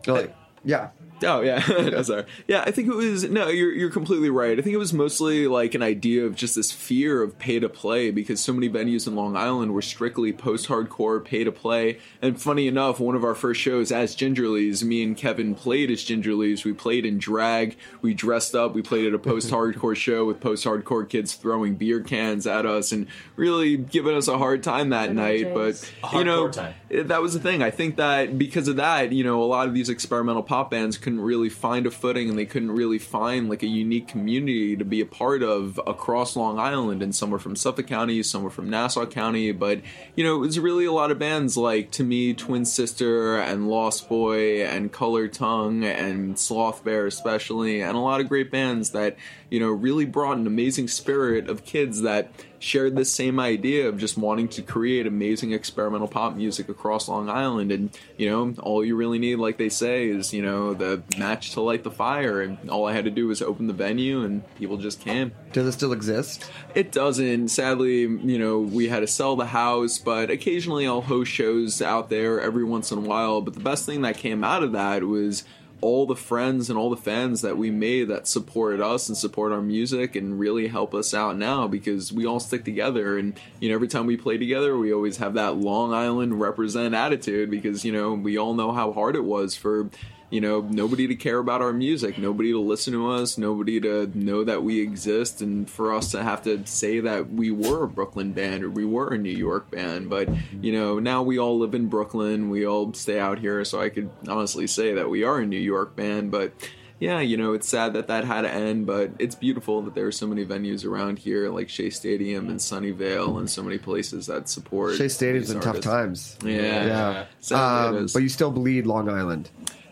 Like, Yeah. Oh yeah, no, sorry. Yeah, I think it was no. You're you're completely right. I think it was mostly like an idea of just this fear of pay to play because so many venues in Long Island were strictly post-hardcore pay to play. And funny enough, one of our first shows as Gingerlys, me and Kevin played as Gingerlys. We played in drag. We dressed up. We played at a post-hardcore show with post-hardcore kids throwing beer cans at us and really giving us a hard time that night. But you know, time. That was the thing. I think that because of that, you know, a lot of these experimental pop bands couldn't really find a footing and they couldn't really find like a unique community to be a part of across Long Island. And some were from Suffolk County, some were from Nassau County. But, you know, it was really a lot of bands like To Me, Twin Sister, and Lost Boy, and Color Tongue, and Sloth Bear, especially, and a lot of great bands that, you know, really brought an amazing spirit of kids that shared this same idea of just wanting to create amazing experimental pop music across Long Island. And, you know, all you really need, like they say, is, you know, the match to light the fire. And all I had to do was open the venue and people just came. Does it still exist? It doesn't. Sadly, you know, we had to sell the house, but occasionally I'll host shows out there every once in a while. But the best thing that came out of that was all the friends and all the fans that we made that supported us and support our music and really help us out now because we all stick together. And you know every time we play together we always have that long island represent attitude because you know we all know how hard it was for you know nobody to care about our music nobody to listen to us nobody to know that we exist and for us to have to say that we were a brooklyn band or we were a new york band but you know now we all live in brooklyn we all stay out here so i could honestly say that we are a new york band but yeah, you know, it's sad that that had to end, but it's beautiful that there are so many venues around here, like Shea Stadium and Sunnyvale, and so many places that support. Shea Stadium's in tough times. Yeah, Yeah. Sadly, Um, but you still bleed Long Island.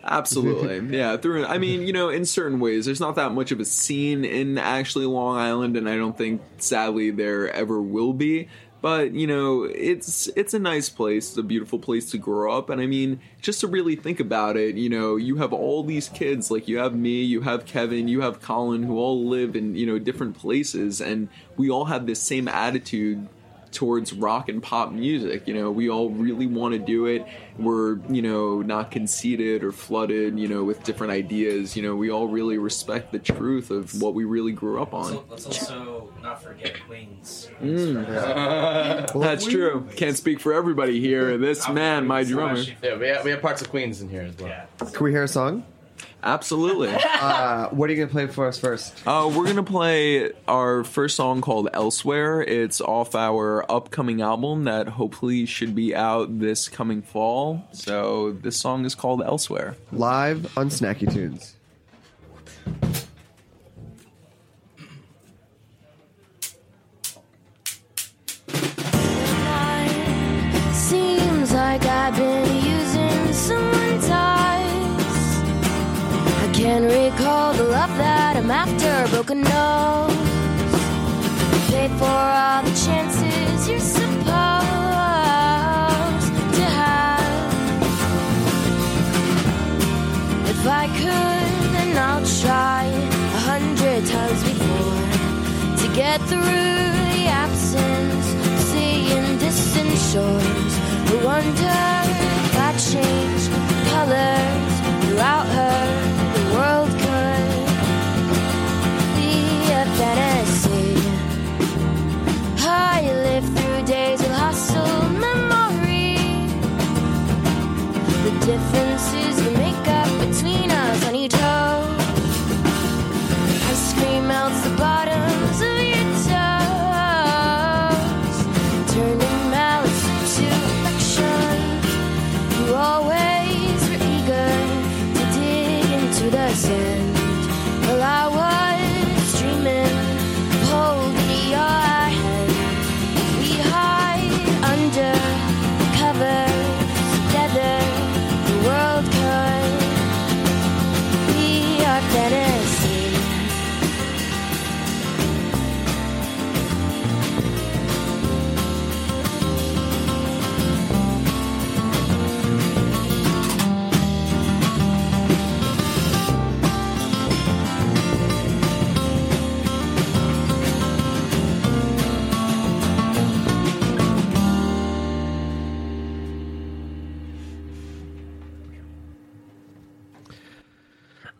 Absolutely. yeah. Through I mean, you know, in certain ways, there's not that much of a scene in actually Long Island, and I don't think sadly there ever will be. But you know, it's it's a nice place, it's a beautiful place to grow up, and I mean, just to really think about it, you know, you have all these kids, like you have me, you have Kevin, you have Colin, who all live in you know different places, and we all have this same attitude towards rock and pop music. You know, we all really want to do it. We're, you know, not conceited or flooded, you know, with different ideas. You know, we all really respect the truth of what we really grew up on. Let's also not forget Wings. Mm. That's true. Can't speak for everybody here. This man, my drummer. Yeah, we have, we have parts of Queens in here as well. Yeah. Can we hear a song? Absolutely. Uh, what are you gonna play for us first? Uh, we're gonna play our first song called "Elsewhere." It's off our upcoming album that hopefully should be out this coming fall. So this song is called "Elsewhere." Live on Snacky Tunes. Seems like I've been using someone ties. I can't recall the love that I'm after. Broken nose. Pay for all the chances you're supposed to have. If I could, then I'll try a hundred times before to get through the absence, seeing distant shores. I wonder The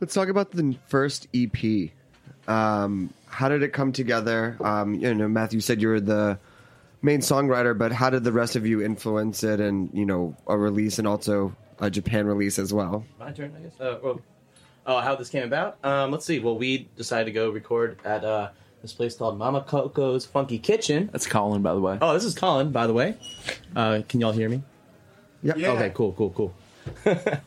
Let's talk about the first EP. Um, how did it come together? Um, you know, Matthew said you were the main songwriter, but how did the rest of you influence it and, you know, a release and also a Japan release as well? My turn, I guess. Uh, well, oh, how this came about? Um, let's see. Well, we decided to go record at uh, this place called Mama Coco's Funky Kitchen. That's Colin, by the way. Oh, this is Colin, by the way. Uh, can y'all hear me? Yep. Okay, cool, cool, cool.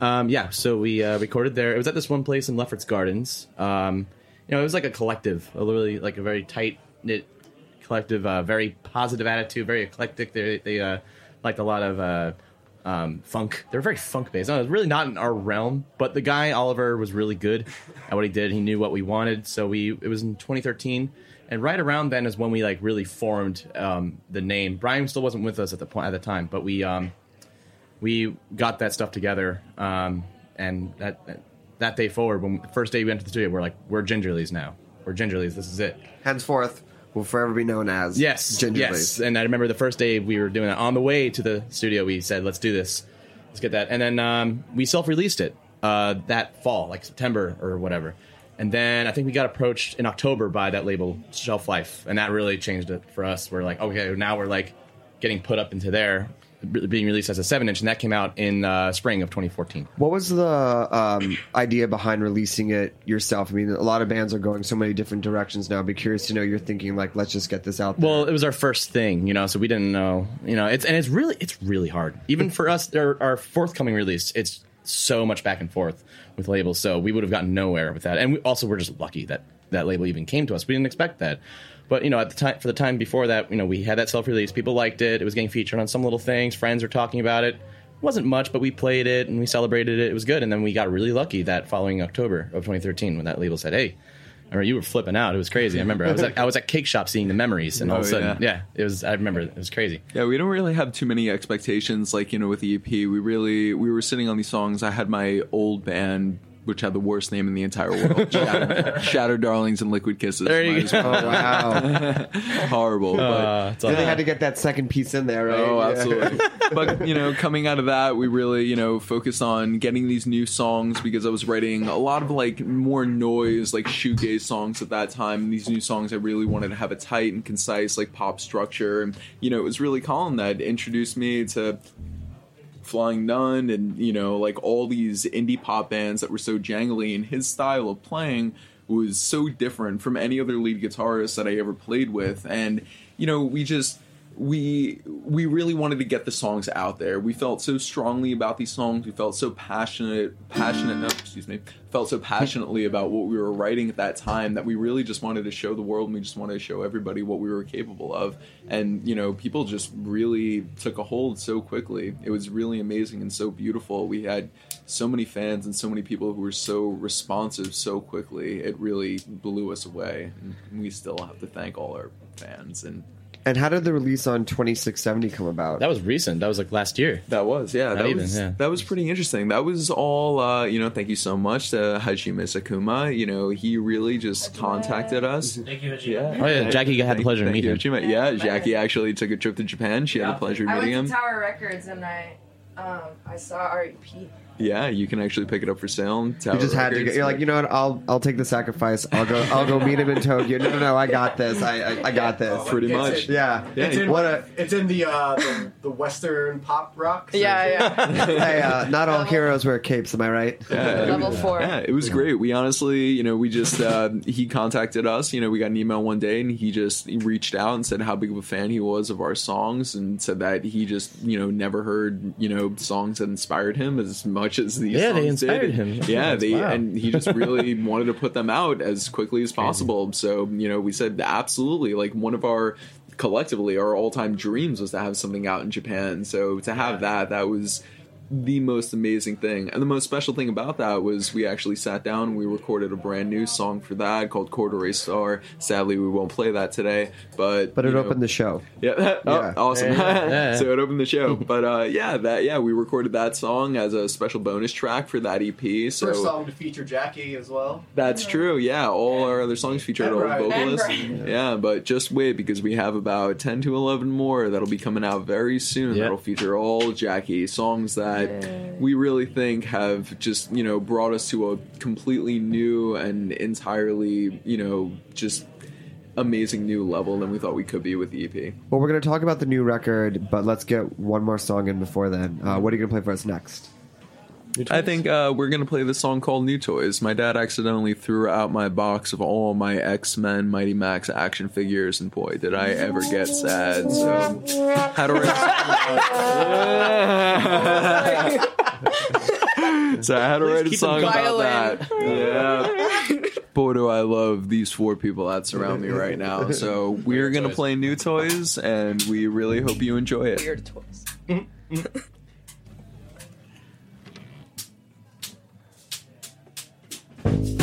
um, yeah, so we uh, recorded there. It was at this one place in Lefferts Gardens. Um, you know, it was like a collective, a really like a very tight knit collective, uh, very positive attitude, very eclectic. They they uh, liked a lot of uh, um, funk. They were very funk based. It was really not in our realm, but the guy Oliver was really good at what he did. He knew what we wanted, so we. It was in 2013, and right around then is when we like really formed um, the name. Brian still wasn't with us at the point at the time, but we um, we got that stuff together, um, and that, that day forward, when the first day we went to the studio, we're like, we're Gingerlys now. We're Gingerlys. This is it. Henceforth, will forever be known as Yes, Ginger yes. And I remember the first day we were doing that. On the way to the studio, we said, "Let's do this. Let's get that." And then um, we self-released it uh, that fall, like September or whatever. And then I think we got approached in October by that label Shelf Life, and that really changed it for us. We're like, okay, now we're like getting put up into there, being released as a seven-inch, and that came out in uh, spring of 2014. What was the um, idea behind releasing it yourself? I mean, a lot of bands are going so many different directions now. I'd be curious to know you're thinking like, let's just get this out there. Well, it was our first thing, you know, so we didn't know, you know, it's and it's really it's really hard. Even for us, our, our forthcoming release, it's so much back and forth with labels. So we would have gotten nowhere with that, and we also we're just lucky that that label even came to us. We didn't expect that. But you know, at the time for the time before that, you know, we had that self release. People liked it. It was getting featured on some little things. Friends were talking about it. It wasn't much, but we played it and we celebrated it. It was good. And then we got really lucky that following October of 2013 when that label said, "Hey." I remember you were flipping out. It was crazy. I remember I was at, I was at Cake Shop seeing the memories, and all oh, of a Oh, sudden, yeah. yeah, it was. I remember it was crazy. Yeah, we don't really have too many expectations. Like you know, with the EP, we really we were sitting on these songs. I had my old band, which had the worst name in the entire world, Shatter, Shattered Darlings and Liquid Kisses. There you Might as oh wow! horrible. but Uh, it's all they had to get that second piece in there, right? Oh, Yeah. absolutely. but you know, coming out of that, we really you know focused on getting these new songs because I was writing a lot of like more noise, like shoegaze songs at that time. And these new songs, I really wanted to have a tight and concise like pop structure. And you know, it was really Colin that introduced me to Flying Nun and you know like all these indie pop bands that were so jangly and his style of playing was so different from any other lead guitarist that I ever played with. And you know we just we we really wanted to get the songs out there. We felt so strongly about these songs. We felt so passionate passionate no, excuse me. Felt so passionately about what we were writing at that time that we really just wanted to show the world and we just wanted to show everybody what we were capable of. And you know, people just really took a hold so quickly. It was really amazing and so beautiful. We had so many fans and so many people who were so responsive so quickly. It really blew us away. And we still have to thank all our fans and And how did the release on 2670 come about? That was recent. That was like last year. That was, yeah. Not that even, was yeah. that was pretty interesting. That was all, uh, you know. Thank you so much to Hajime Sakuma. You know, he really just contacted us. Thank you, Hajime. Yeah. Oh, yeah, Jackie had the pleasure to thank meet you, him. Hajime. Yeah, Jackie actually took a trip to Japan. She had the pleasure of I went meeting to him. Tower Records and I, um, I saw our EP. Yeah, you can actually pick it up for sale. in Tower you just had to. Records. Get, you're like, you know what? I'll I'll take the sacrifice. I'll go. I'll go meet him in Tokyo. No, no, no. I got this. I I, I got this. pretty much. it. Yeah. Yeah, It's in, What a. it's in the, uh, the the Western pop rock. Yeah, yeah. Hey, uh, not all heroes wear capes. Am I right? Yeah, it Level was- four. Yeah, it was great. We honestly, you know, we just uh, he contacted us. You know, we got an email one day, and he just he reached out and said how big of a fan he was of our songs, and said that he just you know never heard you know songs that inspired him as much as these. Yeah, they songs did. inspired him. Yeah, they Wow. and he just really wanted to put them out as quickly as possible. So you know, we said absolutely. Like one of our collectively our all-time dreams was to have something out in Japan. So to have that, that was the most amazing thing. And the most special thing about that was we actually sat down and we recorded a brand new song for that called Corduroy Star. Sadly, we won't play that today, but But it know- opened the show. yeah, oh, Yeah. awesome. yeah. so it opened the show. But uh, yeah, that yeah, we recorded that song as a special bonus track for that EP. So First song to feature Jackie as well. that's true. Yeah, all our other songs featured And old Brian. vocalists. And Yeah, but just wait because we have about ten to eleven more that'll be coming out very soon. Yeah. That'll feature all Jackie songs that that we really think have just you know brought us to a completely new and entirely you know just amazing new level than we thought we could be with the E EP. Well, we're going to talk about the new record, but let's get one more song in before then. Uh, what are you going to play for us next? I think uh, we're gonna play this song called "New Toys." My dad accidentally threw out my box of all my X Men, Mighty Max action figures, and boy, did I ever get sad. So, had to write. so I had to write a song about that. Yeah. Boy, do I love these four people that surround me right now. So we're gonna play "New Toys," and we really hope you enjoy it. Weird toys. It's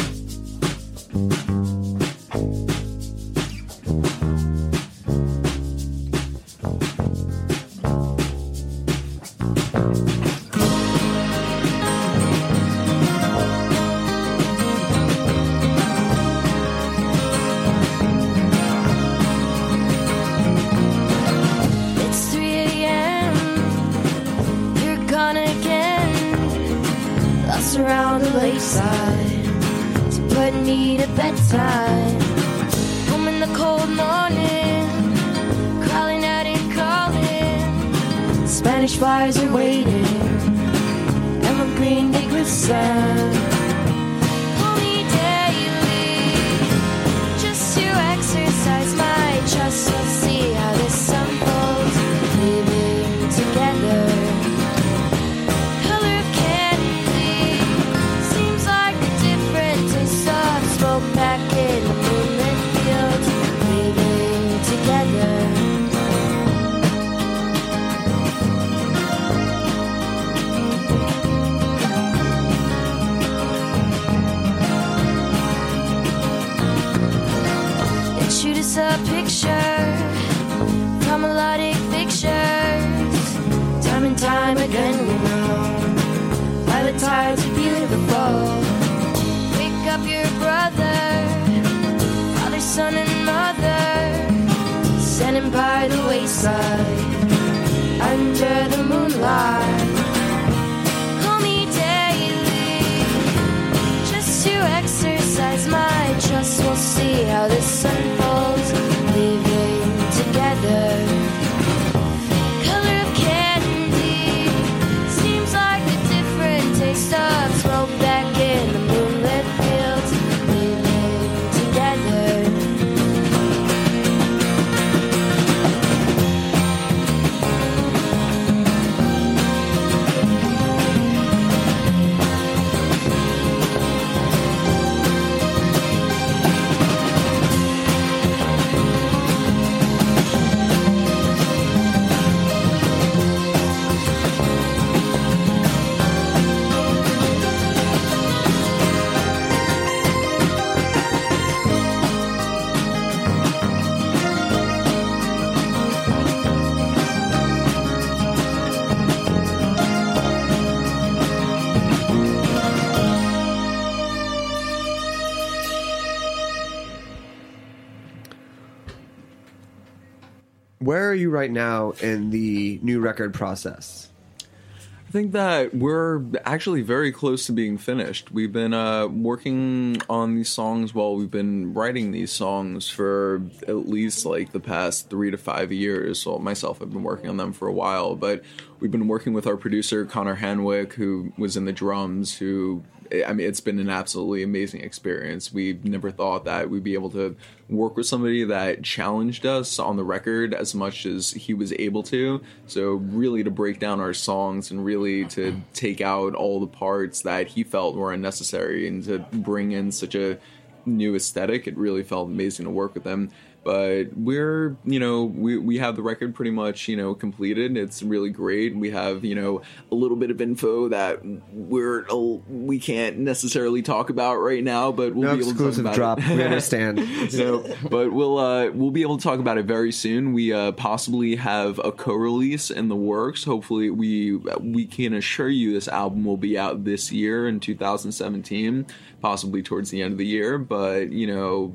right now in the new record process? I think that we're actually very close to being finished. We've been uh, working on these songs while we've been writing these songs for at least like the past three to five years. So myself, I've been working on them for a while, but we've been working with our producer Connor Hanwick, who was in the drums, who I mean, it's been an absolutely amazing experience. We never thought that we'd be able to work with somebody that challenged us on the record as much as he was able to. So, really, to break down our songs and really to take out all the parts that he felt were unnecessary and to bring in such a new aesthetic, it really felt amazing to work with them but we're you know we we have the record pretty much you know completed it's really great we have you know a little bit of info that we're we can't necessarily talk about right now but we'll No be able exclusive to talk drop. it. We understand. know, but we'll uh we'll be able to talk about it very soon we uh possibly have a co-release in the works hopefully we we can assure you this album will be out this year in 2017 possibly towards the end of the year but you know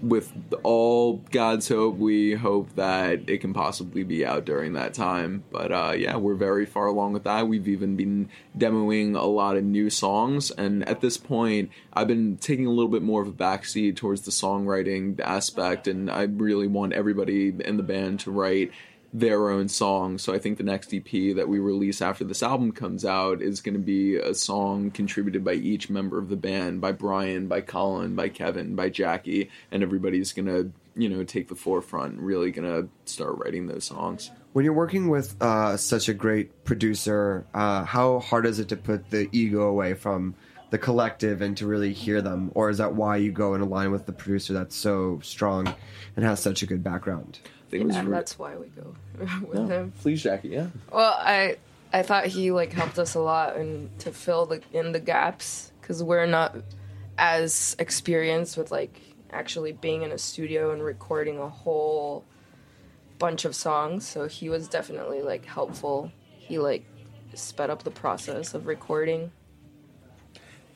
with all God's hope, we hope that it can possibly be out during that time. But uh, yeah, we're very far along with that. We've even been demoing a lot of new songs, and at this point, I've been taking a little bit more of a backseat towards the songwriting aspect, and I really want everybody in the band to write their own song. So I think the next EP that we release after this album comes out is going to be a song contributed by each member of the band, by Brian, by Colin, by Kevin, by Jackie, and everybody's going to, you know, take the forefront, really going to start writing those songs. When you're working with uh, such a great producer, uh, how hard is it to put the ego away from the collective and to really hear them? Or is that why you go and align with the producer that's so strong and has such a good background? think it was Yeah, re- that's why we go with No, him. Please, Jackie. Yeah. Well, I I thought he like helped us a lot and to fill the in the gaps because we're not as experienced with like actually being in a studio and recording a whole bunch of songs. So he was definitely like helpful. He like sped up the process of recording.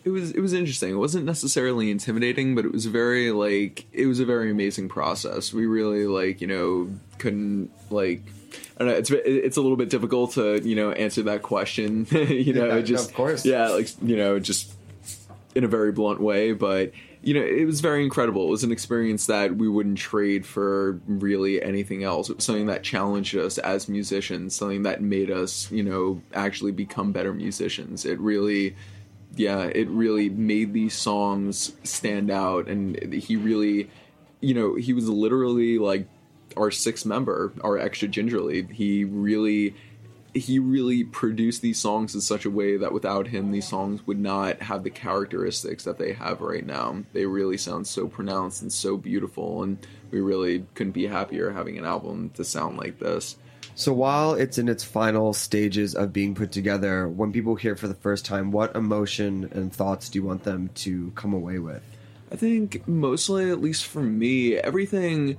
It was it was interesting. It wasn't necessarily intimidating, but it was very like it was a very amazing process. We really like you know couldn't like I don't know. It's it's a little bit difficult to you know answer that question. you know, Yeah, just of course. yeah, like you know, just in a very blunt way, but you know, it was very incredible. It was an experience that we wouldn't trade for really anything else. It was something that challenged us as musicians, something that made us, you know, actually become better musicians. It really yeah, it really made these songs stand out and he really you know, he was literally like our sixth member, our extra gingerly. He really he really produced these songs in such a way that without him these songs would not have the characteristics that they have right now they really sound so pronounced and so beautiful and we really couldn't be happier having an album to sound like this So while it's in its final stages of being put together, when people hear for the first time, what emotion and thoughts do you want them to come away with? I think mostly, at least for me, everything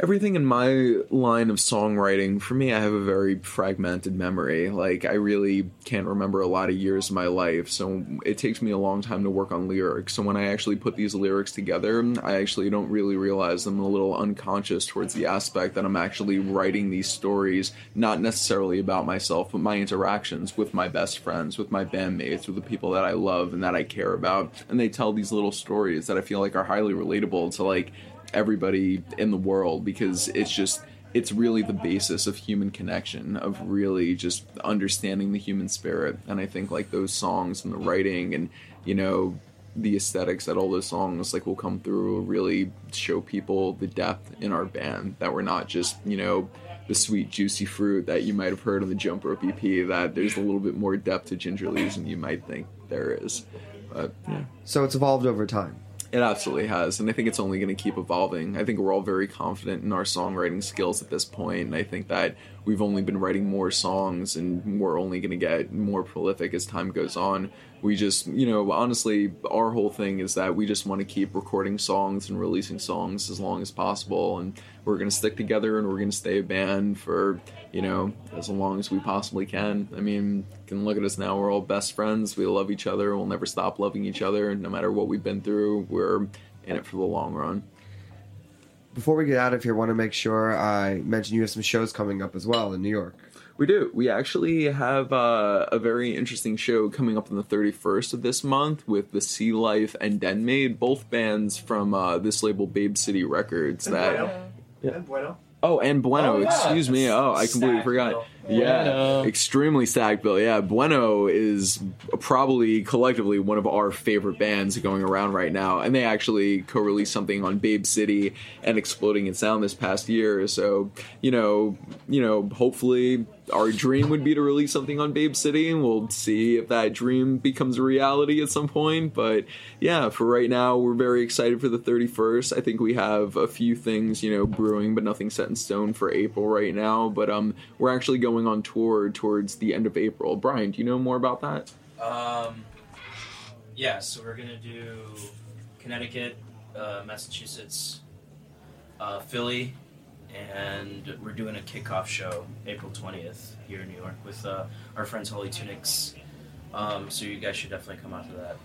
everything in my line of songwriting, for me I have a very fragmented memory. Like I really can't remember a lot of years of my life, so it takes me a long time to work on lyrics. So when I actually put these lyrics together, I actually don't really realize I'm a little unconscious towards the aspect that I'm actually writing these stories not necessarily about myself, but my interactions with my best friends, with my bandmates, with the people that I love and that I care about. And they tell these little stories that I feel like are highly relatable to like everybody in the world because it's just it's really the basis of human connection of really just understanding the human spirit. And i think like those songs and the writing and you know the aesthetics that all those songs like will come through will really show people the depth in our band that we're not just you know the sweet juicy fruit that you might have heard on the jump rope ep that there's a little bit more depth to Gingerlys than you might think there is. But yeah. So it's evolved over time. It absolutely has, and I think it's only going to keep evolving. I think we're all very confident in our songwriting skills at this point, and I think that we've only been writing more songs, and we're only going to get more prolific as time goes on. We just, you know, honestly, our whole thing is that we just want to keep recording songs and releasing songs as long as possible, and we're going to stick together and we're going to stay a band for, you know, as long as we possibly can. I mean, can look at us now, we're all best friends, we love each other, we'll never stop loving each other, no matter what we've been through, we're in it for the long run. Before we get out of here, I want to make sure I mention you have some shows coming up as well in New York. We do. We actually have uh, a very interesting show coming up on the 31st of this month with the Sea Life and Den-Mate, both bands from uh, this label, Babe City Records. And that Bueno. And Bueno. Oh, and Bueno, Oh, yeah. excuse me. Oh, I completely Stacked forgot. Yeah, Bueno. extremely stacked bill. Yeah, Bueno is probably collectively one of our favorite bands going around right now, and they actually co-released something on Babe City and Exploding in Sound this past year. So, you know, you know, hopefully our dream would be to release something on Babe City, and we'll see if that dream becomes a reality at some point. But yeah, for right now, we're very excited for the 31st. I think we have a few things, you know, brewing, but nothing set in stone for April right now. But um, we're actually going on tour towards the end of April. Brian, do you know more about that? Um, yeah, so we're gonna do Connecticut, uh, Massachusetts, uh, Philly, and we're doing a kickoff show April twentieth here in New York with uh, our friends Holy Tunics Um, so you guys should definitely come out to that.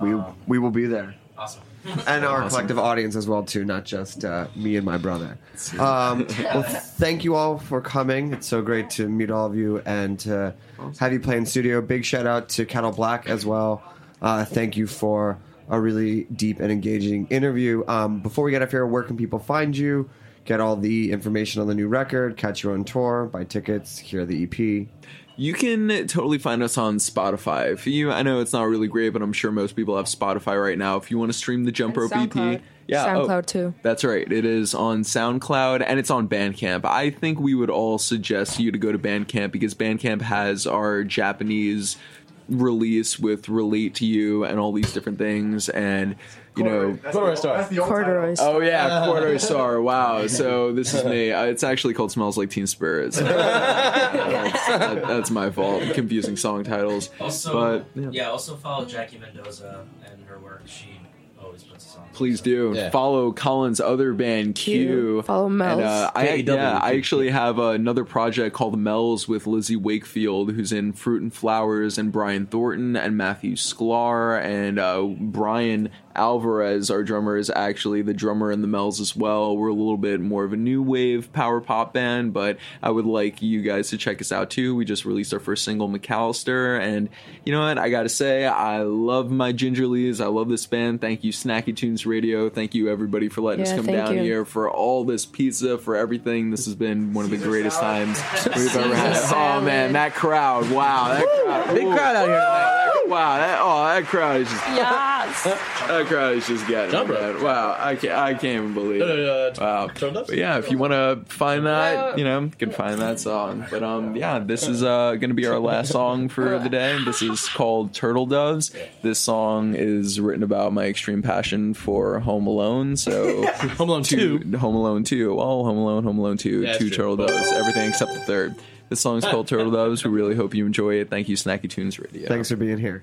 We Um, we will be there. awesome. and our Awesome. collective audience as well too, not just uh, me and my brother. Um, well, thank you all for coming. It's so great to meet all of you and to have you play in studio. Big shout out to Kettle Black as well. Uh, thank you for a really deep and engaging interview. Um, before we get up here, where can people find you? Get all the information on the new record, catch you on tour, buy tickets, hear the EP. You can totally find us on Spotify. If you, I know it's not really great, but I'm sure most people have Spotify right now. If you want to stream the Jump Rope EP, yeah, oh, SoundCloud too. That's right. It is on SoundCloud and it's on Bandcamp. I think we would all suggest you to go to Bandcamp because Bandcamp has our Japanese release with Relate to You and all these different things. And, you know, That's the old- that's the old Corduroys. Oh yeah, corduroy star. Wow. So this is me. Uh, it's actually called "Smells Like Teen Spirit." So, that's, that- that's my fault. Confusing song titles. Also, But, yeah. yeah. also follow Jackie Mendoza and her work. She always puts us on. Please do Yeah. follow Colin's other band Q. Q. Follow Mel's. And, uh, I, K-E-W. yeah, I actually have another project called Mel's with Lizzie Wakefield, who's in Fruit and Flowers, and Brian Thornton and Matthew Sklar, and uh, Brian Alvarez, our drummer, is actually the drummer in the Mel's as well. We're a little bit more of a new wave power pop band, but I would like you guys to check us out too. We just released our first single, McAllister, and you know what? I gotta say, I love my Gingerlys. I love this band. Thank you, Snacky Tunes Radio. Thank you, everybody, for letting us come down you. here for all this pizza, for everything. This has been one of the greatest times we've ever had. Caesar Oh man, that crowd! Wow, that crowd! Big crowd out here tonight. Wow, that, oh, that crowd is just Yes. that crowd is just getting Jump it, rope. man. Wow, I can't, I can't even believe No, no, it. no, uh, Wow. turtle doves? But yeah, if you want to find that, you know, you can find that song. But um, yeah, this is uh going to be our last song for the day. This is called Turtle Doves. This song is written about my extreme passion for Home Alone. So Home Alone two, 2. Home Alone two. Well, Home Alone, Home Alone two, Yeah, that's two true. Turtle Doves, everything except the third. This song is called Turtle Doves. We really hope you enjoy it. Thank you, Snacky Tunes Radio. Thanks for being here.